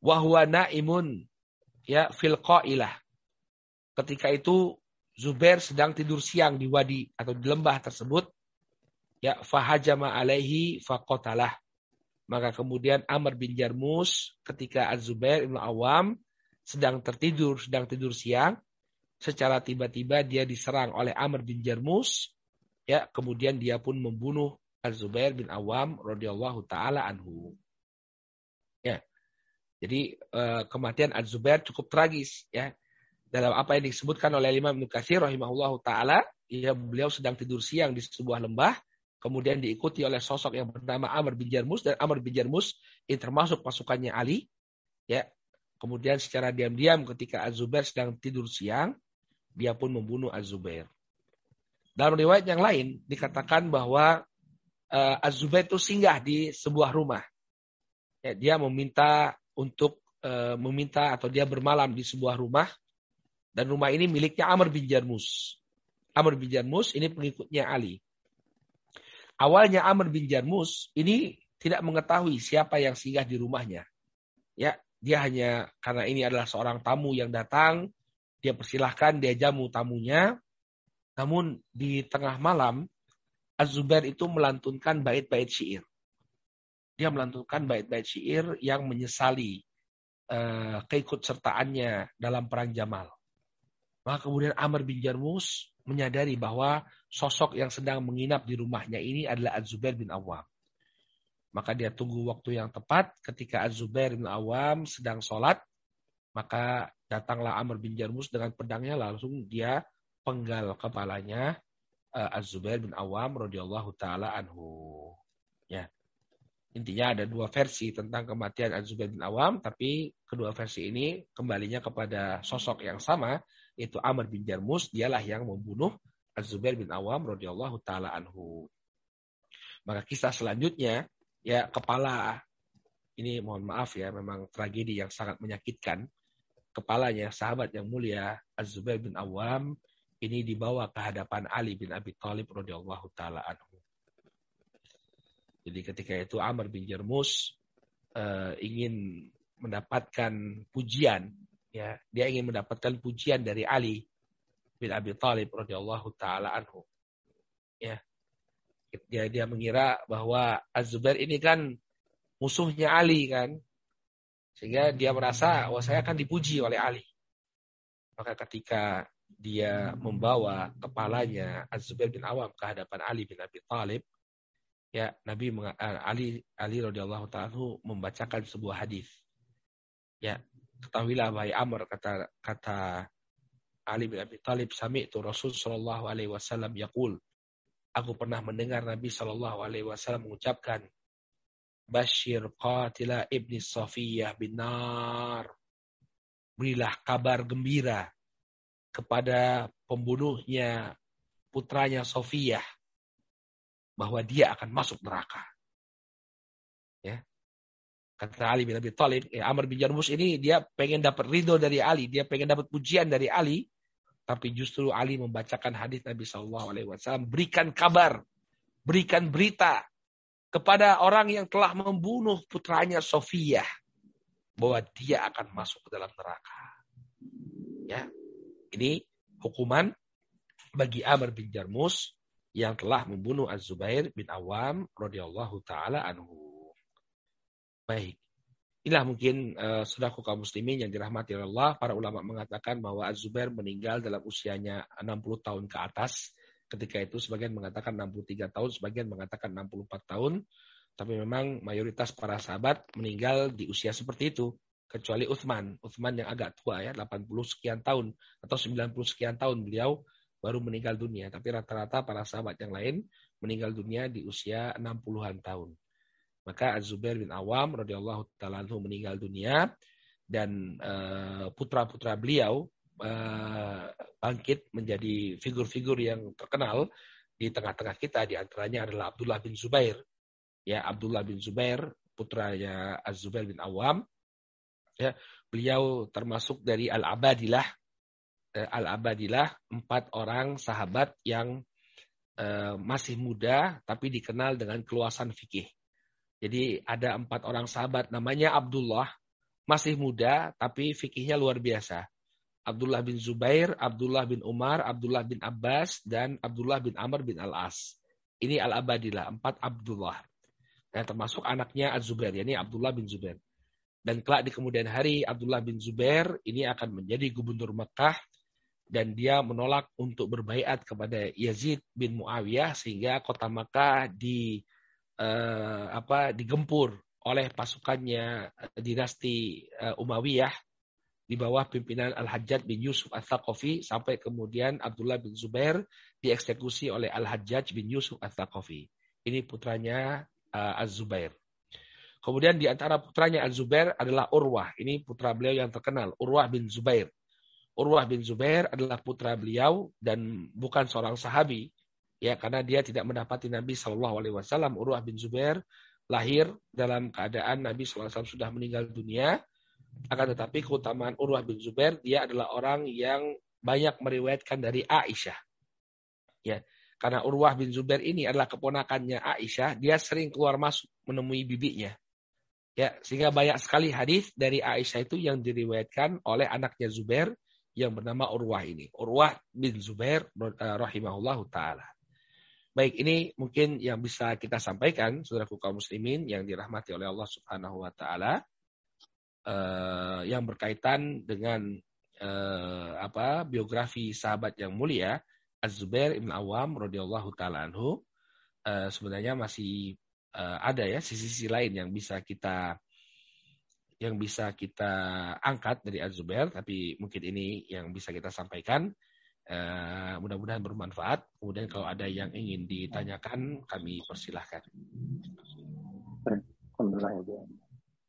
A: Wahwa naimun ya fil qailah. Ketika itu Zubair sedang tidur siang di wadi atau di lembah tersebut. Ya fahajama alaihi faqatalah. Maka kemudian Amr bin Jarmus ketika Az-Zubair Ibn Awam sedang tertidur, sedang tidur siang, secara tiba-tiba dia diserang oleh Amr bin Jarmus, ya kemudian dia pun membunuh Az-Zubair bin Awam radhiyallahu taala anhu. Ya. Jadi eh, kematian Az-Zubair cukup tragis ya dalam apa yang disebutkan oleh Imam Ibnu Katsir taala, ya beliau sedang tidur siang di sebuah lembah, kemudian diikuti oleh sosok yang bernama Amr bin Jarmus dan Amr bin Jarmus ini termasuk pasukannya Ali, ya. Kemudian secara diam-diam ketika Az-Zubair sedang tidur siang, dia pun membunuh Az-Zubair. Dalam riwayat yang lain dikatakan bahwa uh, Az-Zubair itu singgah di sebuah rumah. Ya, dia meminta untuk uh, meminta atau dia bermalam di sebuah rumah dan rumah ini miliknya Amr bin Jarmus. Amr bin Jarmus ini pengikutnya Ali. Awalnya Amr bin Jarmus ini tidak mengetahui siapa yang singgah di rumahnya. Ya, dia hanya karena ini adalah seorang tamu yang datang, dia persilahkan dia jamu tamunya. Namun di tengah malam Az-Zubair itu melantunkan bait-bait syair. Dia melantunkan bait-bait syair yang menyesali uh, keikutsertaannya dalam perang Jamal. Maka kemudian Amr bin Jarmus menyadari bahwa sosok yang sedang menginap di rumahnya ini adalah Az-Zubair bin Awam. Maka dia tunggu waktu yang tepat ketika Az-Zubair bin Awam sedang sholat. Maka datanglah Amr bin Jarmus dengan pedangnya langsung dia penggal kepalanya uh, Az-Zubair bin Awam radhiyallahu taala anhu. Ya. Intinya ada dua versi tentang kematian Az-Zubair bin Awam, tapi kedua versi ini kembalinya kepada sosok yang sama yaitu Amr bin Jarmus, dialah yang membunuh Az-Zubair bin Awam radhiyallahu taala anhu. Maka kisah selanjutnya ya kepala ini mohon maaf ya memang tragedi yang sangat menyakitkan. Kepalanya sahabat yang mulia Az-Zubair bin Awam ini dibawa ke hadapan Ali bin Abi Thalib radhiyallahu taala anhu. Jadi ketika itu Amr bin Jarmus uh, ingin mendapatkan pujian ya dia ingin mendapatkan pujian dari Ali bin Abi Thalib radhiyallahu taala anhu. Ya. Dia dia mengira bahwa Az-Zubair ini kan musuhnya Ali kan. Sehingga dia merasa wah saya akan dipuji oleh Ali. Maka ketika dia membawa kepalanya Az-Zubair bin Awam ke hadapan Ali bin Abi Thalib ya Nabi eh, Ali Ali radhiyallahu taala membacakan sebuah hadis. Ya ketahuilah wahai Amr kata kata Ali bin Abi Thalib sami itu Rasul Shallallahu Alaihi Wasallam yakul aku pernah mendengar Nabi Shallallahu Alaihi Wasallam mengucapkan Bashir qatila ibni Safiyah bin Nar berilah kabar gembira kepada pembunuhnya putranya Sofiyah bahwa dia akan masuk neraka. Kata Ali bin Abi Thalib, ya, Amr bin Jarmus ini dia pengen dapat ridho dari Ali, dia pengen dapat pujian dari Ali, tapi justru Ali membacakan hadis Nabi Shallallahu Alaihi Wasallam, berikan kabar, berikan berita kepada orang yang telah membunuh putranya Sofia bahwa dia akan masuk ke dalam neraka. Ya, ini hukuman bagi Amr bin Jarmus yang telah membunuh Az-Zubair bin Awam radhiyallahu taala anhu. Baik. Inilah mungkin uh, saudaraku kaum muslimin yang dirahmati Allah. Para ulama mengatakan bahwa Az-Zubair meninggal dalam usianya 60 tahun ke atas. Ketika itu sebagian mengatakan 63 tahun, sebagian mengatakan 64 tahun. Tapi memang mayoritas para sahabat meninggal di usia seperti itu. Kecuali Uthman. Uthman yang agak tua ya, 80 sekian tahun atau 90 sekian tahun beliau baru meninggal dunia. Tapi rata-rata para sahabat yang lain meninggal dunia di usia 60-an tahun. Maka Az-Zubair bin Awam radhiyallahu taala meninggal dunia dan uh, putra-putra beliau uh, bangkit menjadi figur-figur yang terkenal di tengah-tengah kita di antaranya adalah Abdullah bin Zubair. Ya, Abdullah bin Zubair putranya Az-Zubair bin Awam. Ya, beliau termasuk dari Al-Abadilah uh, Al-Abadilah, empat orang sahabat yang masih muda tapi dikenal dengan keluasan fikih. Jadi ada empat orang sahabat namanya Abdullah, masih muda tapi fikihnya luar biasa. Abdullah bin Zubair, Abdullah bin Umar, Abdullah bin Abbas, dan Abdullah bin Amr bin Al-As. Ini Al-Abadilah, empat Abdullah. Yang termasuk anaknya Az-Zubair, yakni Abdullah bin Zubair. Dan kelak di kemudian hari, Abdullah bin Zubair ini akan menjadi gubernur Mekah dan dia menolak untuk berbaiat kepada Yazid bin Muawiyah sehingga kota Mekah di eh, apa digempur oleh pasukannya dinasti uh, Umayyah di bawah pimpinan Al-Hajjaj bin Yusuf Al-Thaqafi sampai kemudian Abdullah bin Zubair dieksekusi oleh Al-Hajjaj bin Yusuf Al-Thaqafi. Ini putranya uh, Az-Zubair. Kemudian di antara putranya Az-Zubair adalah Urwah. Ini putra beliau yang terkenal, Urwah bin Zubair. Urwah bin Zubair adalah putra beliau dan bukan seorang sahabi ya karena dia tidak mendapati Nabi Shallallahu alaihi wasallam. Urwah bin Zubair lahir dalam keadaan Nabi SAW sudah meninggal dunia. Akan tetapi keutamaan Urwah bin Zubair, dia adalah orang yang banyak meriwayatkan dari Aisyah. Ya, karena Urwah bin Zubair ini adalah keponakannya Aisyah, dia sering keluar masuk menemui bibinya. Ya, sehingga banyak sekali hadis dari Aisyah itu yang diriwayatkan oleh anaknya Zubair yang bernama Urwah ini. Urwah bin Zubair eh, rahimahullahu taala. Baik, ini mungkin yang bisa kita sampaikan, saudaraku kaum muslimin yang dirahmati oleh Allah Subhanahu wa taala uh, yang berkaitan dengan uh, apa biografi sahabat yang mulia Az-Zubair Awam radhiyallahu taala anhu. Uh, sebenarnya masih uh, ada ya sisi-sisi lain yang bisa kita yang bisa kita angkat dari Az-Zubair tapi mungkin ini yang bisa kita sampaikan Uh, mudah-mudahan bermanfaat. Kemudian kalau ada yang ingin ditanyakan, kami persilahkan.
B: Alhamdulillah.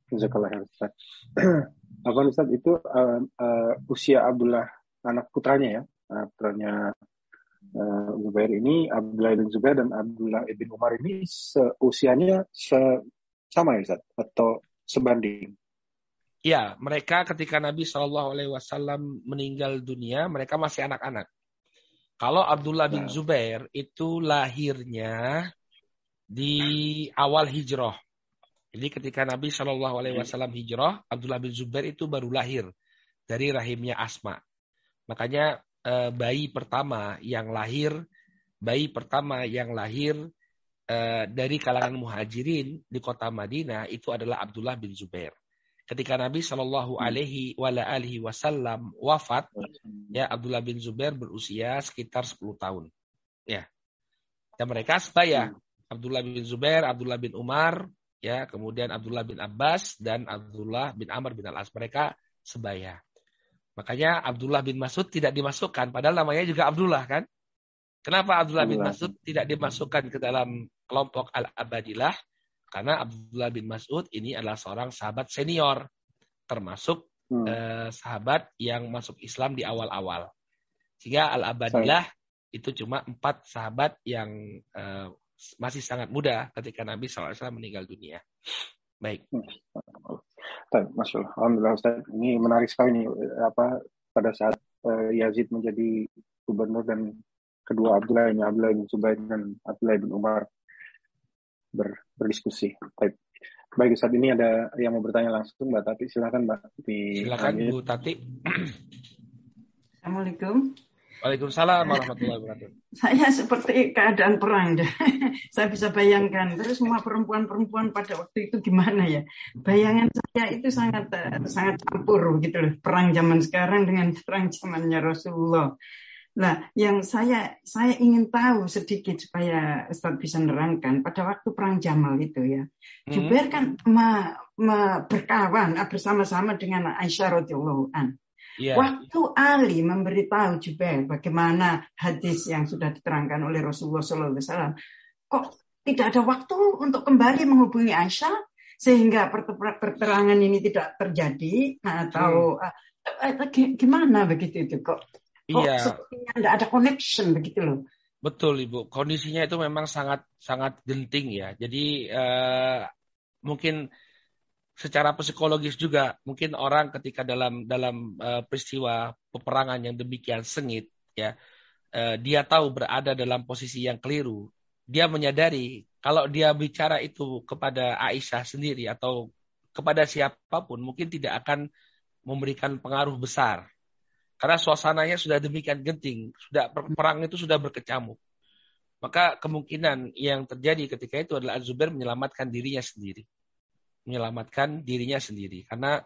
B: Jazakallah Ustaz. [clears throat] Apa Ustaz itu uh, uh, usia Abdullah anak putranya ya, anak putranya uh, Zubair ini Abdullah bin Zubair dan Abdullah bin Umar ini usianya se sama ya Ustaz atau sebanding?
A: Ya, mereka ketika Nabi Shallallahu Alaihi Wasallam meninggal dunia, mereka masih anak-anak. Kalau Abdullah bin ya. Zubair itu lahirnya di awal hijrah. Jadi ketika Nabi Shallallahu Alaihi Wasallam hijrah, Abdullah bin Zubair itu baru lahir dari rahimnya Asma. Makanya eh, bayi pertama yang lahir, bayi pertama yang lahir eh, dari kalangan muhajirin di kota Madinah itu adalah Abdullah bin Zubair ketika Nabi Shallallahu hmm. Alaihi Wasallam wafat, ya Abdullah bin Zubair berusia sekitar 10 tahun. Ya, dan mereka sebaya. Hmm. Abdullah bin Zubair, Abdullah bin Umar, ya kemudian Abdullah bin Abbas dan Abdullah bin Amr bin Al As mereka sebaya. Makanya Abdullah bin Mas'ud tidak dimasukkan, padahal namanya juga Abdullah kan? Kenapa Abdullah bin Mas'ud tidak dimasukkan ke dalam kelompok Al-Abadilah? Karena Abdullah bin Mas'ud ini adalah seorang sahabat senior, termasuk hmm. eh, sahabat yang masuk Islam di awal-awal. Sehingga Al-Abadilah itu cuma empat sahabat yang eh, masih sangat muda ketika Nabi SAW meninggal dunia. Baik.
B: Hmm. Masya Allah. Alhamdulillah Ustaz. Ini menarik sekali nih apa pada saat uh, Yazid menjadi gubernur dan kedua Abdullah ini Abdullah bin Zubair dan Abdullah bin Umar ber, berdiskusi. Baik. Baik, saat ini ada yang mau bertanya langsung, Mbak Tati. Silakan, Mbak.
A: Di Silakan, Bu Tati.
C: Assalamualaikum.
A: Waalaikumsalam warahmatullahi wabarakatuh.
C: Saya seperti keadaan perang. [laughs] saya bisa bayangkan. Terus semua perempuan-perempuan pada waktu itu gimana ya? Bayangan saya itu sangat sangat campur gitu loh. Perang zaman sekarang dengan perang zamannya Rasulullah. Nah, yang saya saya ingin tahu sedikit supaya Ustaz bisa nerangkan pada waktu perang Jamal itu ya. Hmm. Jubair kan me, me, berkawan ah, bersama-sama dengan Aisyah radhiyallahu an. Yeah. Waktu Ali memberitahu Jubair bagaimana hadis yang sudah diterangkan oleh Rasulullah SAW, kok tidak ada waktu untuk kembali menghubungi Aisyah sehingga perterangan ini tidak terjadi atau hmm. uh, gimana begitu itu kok
A: Iya.
C: sepertinya tidak ada connection begitu loh.
A: Betul Ibu, kondisinya itu memang sangat sangat genting ya. Jadi uh, mungkin secara psikologis juga mungkin orang ketika dalam dalam uh, peristiwa peperangan yang demikian sengit ya uh, dia tahu berada dalam posisi yang keliru dia menyadari kalau dia bicara itu kepada Aisyah sendiri atau kepada siapa pun mungkin tidak akan memberikan pengaruh besar karena suasananya sudah demikian genting sudah perang itu sudah berkecamuk maka kemungkinan yang terjadi ketika itu adalah Az-Zubair menyelamatkan dirinya sendiri menyelamatkan dirinya sendiri. Karena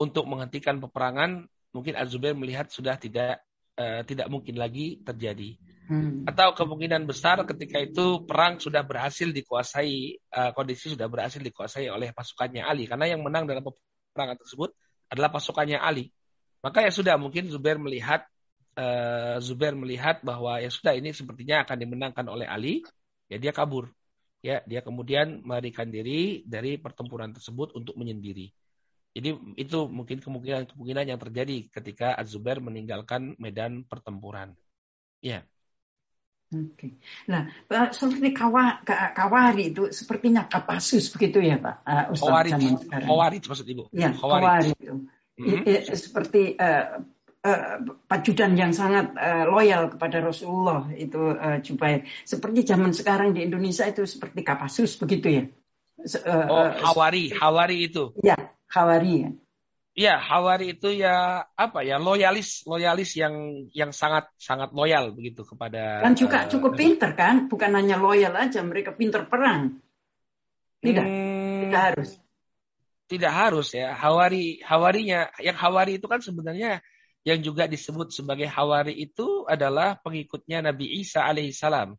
A: untuk menghentikan peperangan mungkin Az-Zubair melihat sudah tidak uh, tidak mungkin lagi terjadi. Hmm. Atau kemungkinan besar ketika itu perang sudah berhasil dikuasai, uh, kondisi sudah berhasil dikuasai oleh pasukannya Ali. Karena yang menang dalam peperangan tersebut adalah pasukannya Ali. Maka ya sudah mungkin Zubair melihat uh, Zubair melihat bahwa ya sudah ini sepertinya akan dimenangkan oleh Ali, ya dia kabur ya dia kemudian melarikan diri dari pertempuran tersebut untuk menyendiri. Jadi itu mungkin kemungkinan-kemungkinan yang terjadi ketika Az-Zubair meninggalkan medan pertempuran. Ya.
C: Oke. Nah, seperti kawa, kawari itu sepertinya kapasus begitu ya Pak uh,
A: Ustaz Kawari, Kawari maksud Ibu.
C: Ya, kawari, itu. Mm -hmm. Seperti uh, uh, pajudan yang sangat uh, loyal kepada Rasulullah itu uh, Jubair. Seperti zaman sekarang di Indonesia itu seperti Kapasus begitu ya.
A: Uh, oh, Hawari, Hawari itu.
C: Ya, Hawari ya.
A: Ya, Hawari itu ya apa ya loyalis, loyalis yang yang sangat sangat loyal begitu kepada.
C: Dan juga uh, cukup pinter kan, bukan hanya loyal aja, mereka pinter perang. Tidak, hmm, tidak harus.
A: Tidak harus ya. Hawari, Hawarinya, yang Hawari itu kan sebenarnya yang juga disebut sebagai Hawari itu adalah pengikutnya Nabi Isa alaihissalam.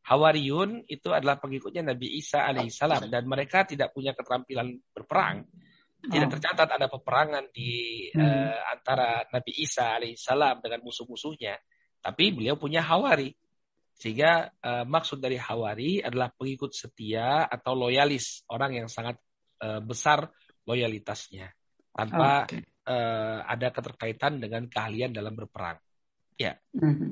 A: Hawariyun itu adalah pengikutnya Nabi Isa alaihissalam dan mereka tidak punya keterampilan berperang. Tidak oh. tercatat ada peperangan di hmm. uh, antara Nabi Isa alaihissalam dengan musuh-musuhnya. Tapi beliau punya Hawari. Sehingga uh, maksud dari Hawari adalah pengikut setia atau loyalis, orang yang sangat uh, besar loyalitasnya tanpa okay uh, ada keterkaitan dengan keahlian dalam berperang. Ya. Mm -hmm.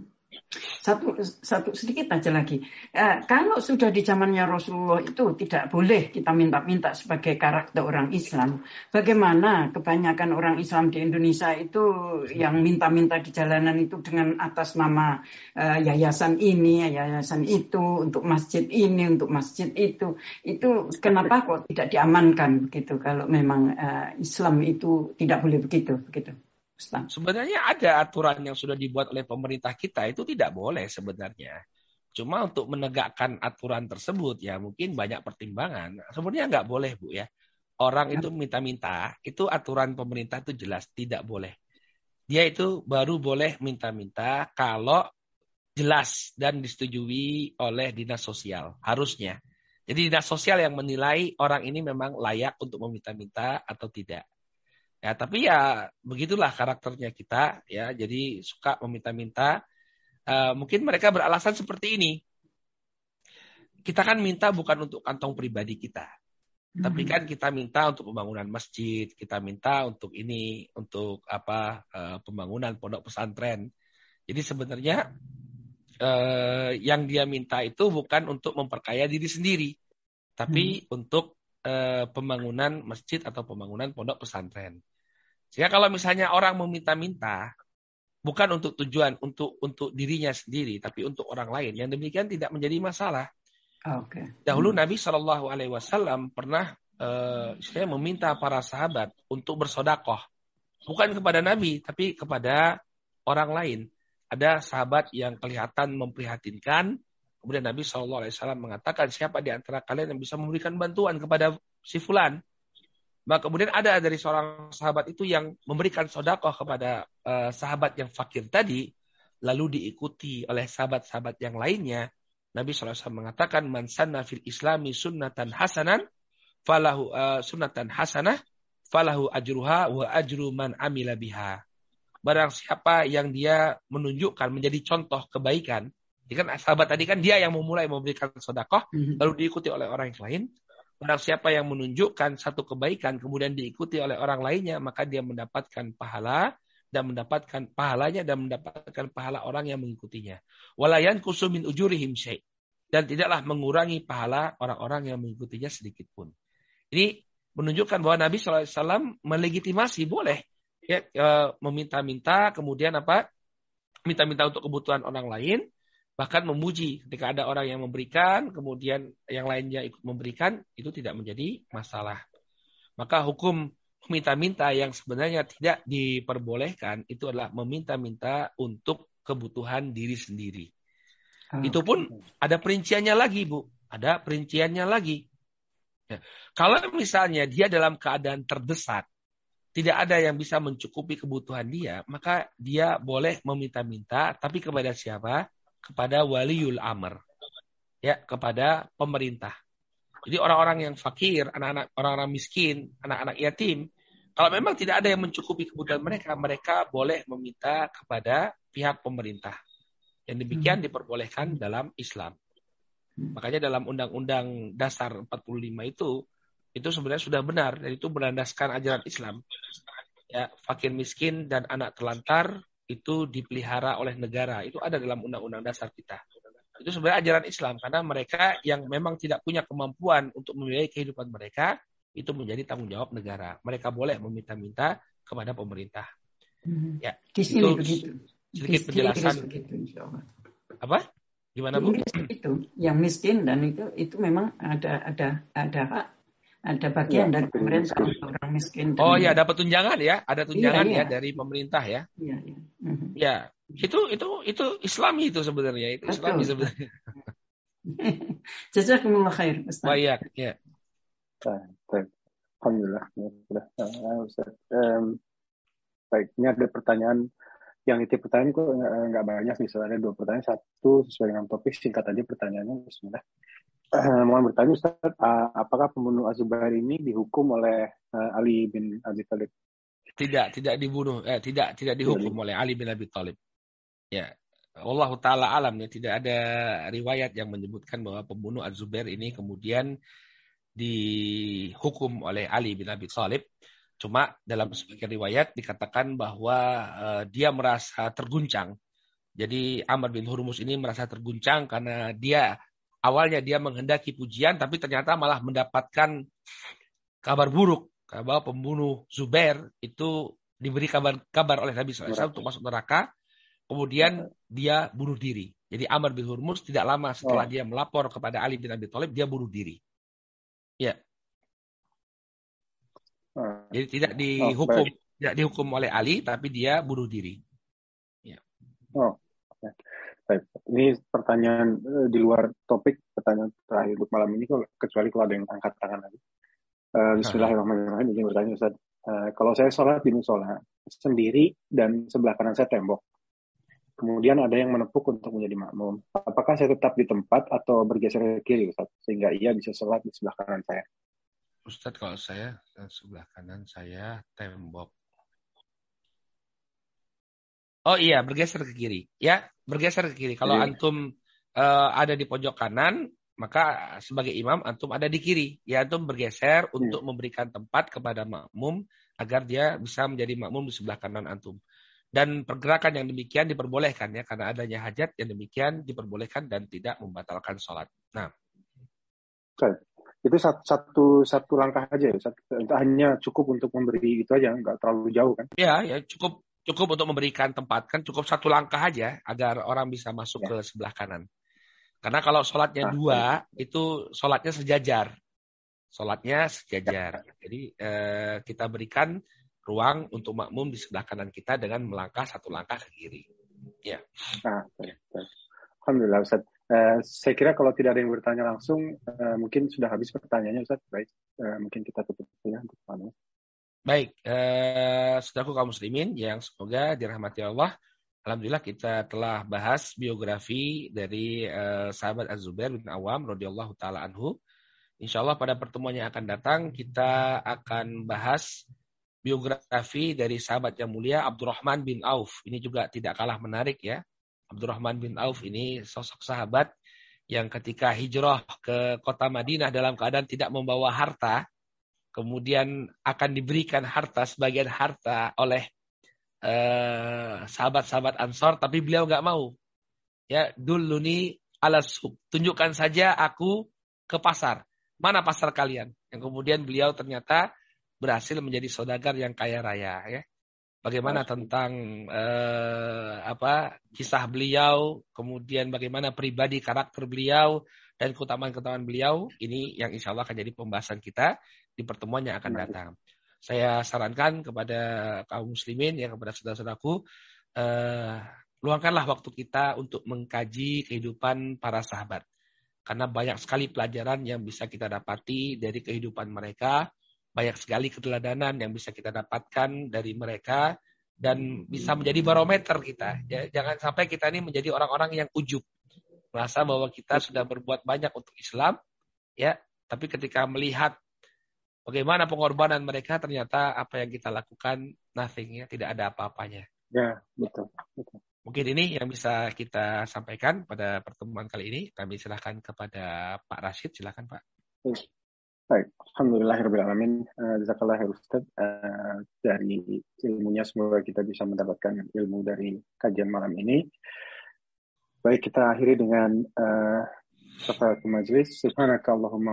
C: Satu, satu sedikit aja lagi. Eh, kalau sudah di zamannya Rasulullah itu tidak boleh kita minta-minta sebagai karakter orang Islam. Bagaimana kebanyakan orang Islam di Indonesia itu yang minta-minta di jalanan itu dengan atas nama eh, yayasan ini, yayasan itu, untuk masjid ini, untuk masjid itu. Itu kenapa kok tidak diamankan begitu kalau memang eh, Islam itu tidak boleh begitu begitu.
A: Sebenarnya ada aturan yang sudah dibuat oleh pemerintah kita itu tidak boleh sebenarnya. Cuma untuk menegakkan aturan tersebut ya mungkin banyak pertimbangan. Sebenarnya nggak boleh Bu ya. Orang itu minta-minta, itu aturan pemerintah itu jelas tidak boleh. Dia itu baru boleh minta-minta kalau jelas dan disetujui oleh dinas sosial. Harusnya. Jadi dinas sosial yang menilai orang ini memang layak untuk meminta-minta atau tidak. Ya, tapi ya begitulah karakternya kita ya. Jadi suka meminta-minta. Uh, mungkin mereka beralasan seperti ini. Kita kan minta bukan untuk kantong pribadi kita. Hmm. Tapi kan kita minta untuk pembangunan masjid, kita minta untuk ini, untuk apa uh, pembangunan pondok pesantren. Jadi sebenarnya uh, yang dia minta itu bukan untuk memperkaya diri sendiri, tapi hmm. untuk uh, pembangunan masjid atau pembangunan pondok pesantren. Sehingga kalau misalnya orang meminta-minta bukan untuk tujuan untuk untuk dirinya sendiri, tapi untuk orang lain, yang demikian tidak menjadi masalah. Okay. Dahulu Nabi Shallallahu Alaihi Wasallam pernah uh, saya meminta para sahabat untuk bersodakoh, bukan kepada Nabi, tapi kepada orang lain. Ada sahabat yang kelihatan memprihatinkan, kemudian Nabi Wasallam mengatakan siapa di antara kalian yang bisa memberikan bantuan kepada si fulan? Maka kemudian ada dari seorang sahabat itu yang memberikan sodakoh kepada uh, sahabat yang fakir tadi, lalu diikuti oleh sahabat-sahabat yang lainnya. Nabi SAW mengatakan, Man sanna fil islami sunnatan hasanan, falahu uh, sunnatan hasanah, falahu ajruha wa ajru man amila biha. Barang siapa yang dia menunjukkan menjadi contoh kebaikan, kan sahabat tadi kan dia yang memulai memberikan sodakoh, mhm. lalu diikuti oleh orang yang lain. Barang siapa yang menunjukkan satu kebaikan kemudian diikuti oleh orang lainnya, maka dia mendapatkan pahala dan mendapatkan pahalanya dan mendapatkan pahala orang yang mengikutinya. Walayan kusumin ujurihim syai. Dan tidaklah mengurangi pahala orang-orang yang mengikutinya sedikit pun. Ini menunjukkan bahwa Nabi SAW melegitimasi boleh ya meminta-minta kemudian apa minta-minta untuk kebutuhan orang lain bahkan memuji ketika ada orang yang memberikan kemudian yang lainnya ikut memberikan itu tidak menjadi masalah maka hukum meminta-minta yang sebenarnya tidak diperbolehkan itu adalah meminta-minta untuk kebutuhan diri sendiri. Ah, itu pun ada perinciannya lagi, Bu. Ada perinciannya lagi. Ya. Kalau misalnya dia dalam keadaan terdesak, tidak ada yang bisa mencukupi kebutuhan dia, maka dia boleh meminta-minta, tapi kepada siapa? Kepada waliul amr. Ya, kepada pemerintah. Jadi orang-orang yang fakir, anak-anak orang-orang miskin, anak-anak yatim, kalau memang tidak ada yang mencukupi kebutuhan mereka, mereka boleh meminta kepada pihak pemerintah. Yang demikian hmm. diperbolehkan dalam Islam. Makanya dalam Undang-Undang Dasar 45 itu, itu sebenarnya sudah benar dan itu berlandaskan ajaran Islam. Ya, fakir miskin dan anak telantar itu dipelihara oleh negara. Itu ada dalam Undang-Undang Dasar kita. Itu sebenarnya ajaran Islam karena mereka yang memang tidak punya kemampuan untuk membiayai kehidupan mereka, itu menjadi tanggung jawab negara. Mereka boleh meminta-minta kepada pemerintah.
C: Hmm. Ya, di sini itu begitu.
A: Sedikit di penjelasan. Begitu, apa? Gimana Bu?
C: Itu yang miskin dan itu itu memang ada ada ada ada bagian ya, dari pemerintah untuk orang miskin.
A: Oh ya, ada tunjangan ya, ada tunjangan iya, ya iya. dari pemerintah ya. Iya, iya. Ya, itu itu itu Islami itu sebenarnya itu Betul. Islami sebenarnya. [laughs]
C: Jazakumullah khair.
A: Baik, ya.
B: Baik. Alhamdulillah. Um, baik, ini ada pertanyaan yang itu pertanyaan kok nggak banyak nih sebenarnya dua pertanyaan satu sesuai dengan topik singkat aja pertanyaannya Bismillah. Uh, mohon bertanya Ustaz, uh, apakah pembunuh Azubair ini dihukum oleh uh, Ali bin Abi Thalib?
A: Tidak, tidak dibunuh, eh, tidak tidak dihukum tidak. oleh Ali bin Abi Thalib. Ya, Allah taala alam ya tidak ada riwayat yang menyebutkan bahwa pembunuh Az-Zubair ini kemudian dihukum oleh Ali bin Abi Thalib. Cuma dalam sebagian riwayat dikatakan bahwa uh, dia merasa terguncang. Jadi Amr bin Hurmus ini merasa terguncang karena dia awalnya dia menghendaki pujian tapi ternyata malah mendapatkan kabar buruk bahwa pembunuh Zubair itu diberi kabar kabar oleh Nabi SAW untuk masuk neraka. Kemudian dia bunuh diri. Jadi Amr bin Hurmus tidak lama setelah oh. dia melapor kepada Ali bin Abi Thalib, dia bunuh diri. Ya. Hmm. Jadi tidak oh, dihukum oh, tidak dihukum oleh Ali tapi dia bunuh diri.
B: Ya. Oh. Baik. Ini pertanyaan uh, di luar topik, pertanyaan terakhir untuk malam ini kecuali kalau ada yang angkat tangan lagi. Uh, Bismillahirrahmanirrahim. Izin bertanya Ustaz. Uh, kalau saya sholat di musola sendiri dan sebelah kanan saya tembok, kemudian ada yang menepuk untuk menjadi makmum. Apakah saya tetap di tempat atau bergeser ke kiri Ustaz? Sehingga ia bisa sholat di sebelah kanan saya.
A: Ustaz kalau saya sebelah kanan saya tembok. Oh iya, bergeser ke kiri. Ya, bergeser ke kiri. Kalau yeah. antum uh, ada di pojok kanan, maka sebagai imam antum ada di kiri. Ya antum bergeser yeah. untuk memberikan tempat kepada makmum agar dia bisa menjadi makmum di sebelah kanan antum. Dan pergerakan yang demikian diperbolehkan ya karena adanya hajat yang demikian diperbolehkan dan tidak membatalkan sholat. Nah,
B: Oke. itu satu, satu satu langkah aja ya, satu, hanya cukup untuk memberi itu aja, nggak terlalu jauh kan?
A: Ya, ya cukup cukup untuk memberikan tempat kan cukup satu langkah aja agar orang bisa masuk ya. ke sebelah kanan. Karena kalau sholatnya nah, dua ya. itu sholatnya sejajar, sholatnya sejajar. Ya. Jadi eh, kita berikan ruang untuk makmum di sebelah kanan kita dengan melangkah satu langkah ke kiri. Ya.
B: Ah, Alhamdulillah Ustaz. Uh, saya kira kalau tidak ada yang bertanya langsung, uh, mungkin sudah habis pertanyaannya Ustaz. Baik, uh, mungkin kita tutup ya untuk malam.
A: Baik, uh, saudaraku kaum muslimin yang semoga dirahmati Allah. Alhamdulillah kita telah bahas biografi dari uh, sahabat Az-Zubair bin Awam radhiyallahu taala anhu. Insya Allah pada pertemuan yang akan datang kita akan bahas biografi dari sahabat yang mulia Abdurrahman bin Auf. Ini juga tidak kalah menarik ya. Abdurrahman bin Auf ini sosok sahabat yang ketika hijrah ke kota Madinah dalam keadaan tidak membawa harta, kemudian akan diberikan harta sebagian harta oleh eh, sahabat-sahabat Ansor, tapi beliau nggak mau. Ya, dulu nih ala Tunjukkan saja aku ke pasar. Mana pasar kalian? Yang kemudian beliau ternyata berhasil menjadi saudagar yang kaya raya ya. Bagaimana tentang eh, apa kisah beliau, kemudian bagaimana pribadi karakter beliau dan keutamaan-keutamaan beliau ini yang insya Allah akan jadi pembahasan kita di pertemuan yang akan datang. Saya sarankan kepada kaum muslimin ya kepada saudara-saudaraku eh, luangkanlah waktu kita untuk mengkaji kehidupan para sahabat. Karena banyak sekali pelajaran yang bisa kita dapati dari kehidupan mereka, banyak sekali keteladanan yang bisa kita dapatkan dari mereka dan bisa menjadi barometer kita. Ya, jangan sampai kita ini menjadi orang-orang yang ujub, merasa bahwa kita sudah berbuat banyak untuk Islam, ya. Tapi ketika melihat bagaimana pengorbanan mereka, ternyata apa yang kita lakukan nothing ya, tidak ada apa-apanya.
B: Ya, betul. betul.
A: Mungkin ini yang bisa kita sampaikan pada pertemuan kali ini. Kami silakan kepada Pak Rashid. Silakan Pak.
B: Baik, Alhamdulillahirrahmanirrahim. Uh, Jazakallah Ustaz. Uh, dari ilmunya semoga kita bisa mendapatkan ilmu dari kajian malam ini. Baik, kita akhiri dengan uh,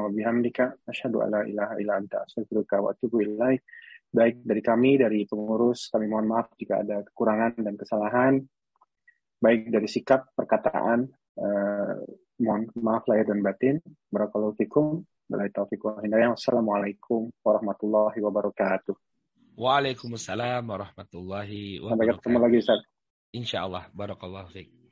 B: wa bihamdika. Asyhadu an la ilaha illa anta astaghfiruka wa atubu ilaik. Baik dari kami, dari pengurus, kami mohon maaf jika ada kekurangan dan kesalahan baik dari sikap, perkataan, uh, mohon maaf lahir dan batin. Barakallahu fikum. Wassalamualaikum warahmatullahi wabarakatuh.
A: Waalaikumsalam warahmatullahi wabarakatuh.
B: Sampai ketemu lagi Ustaz.
A: Insya Allah. Barakallahu fikum.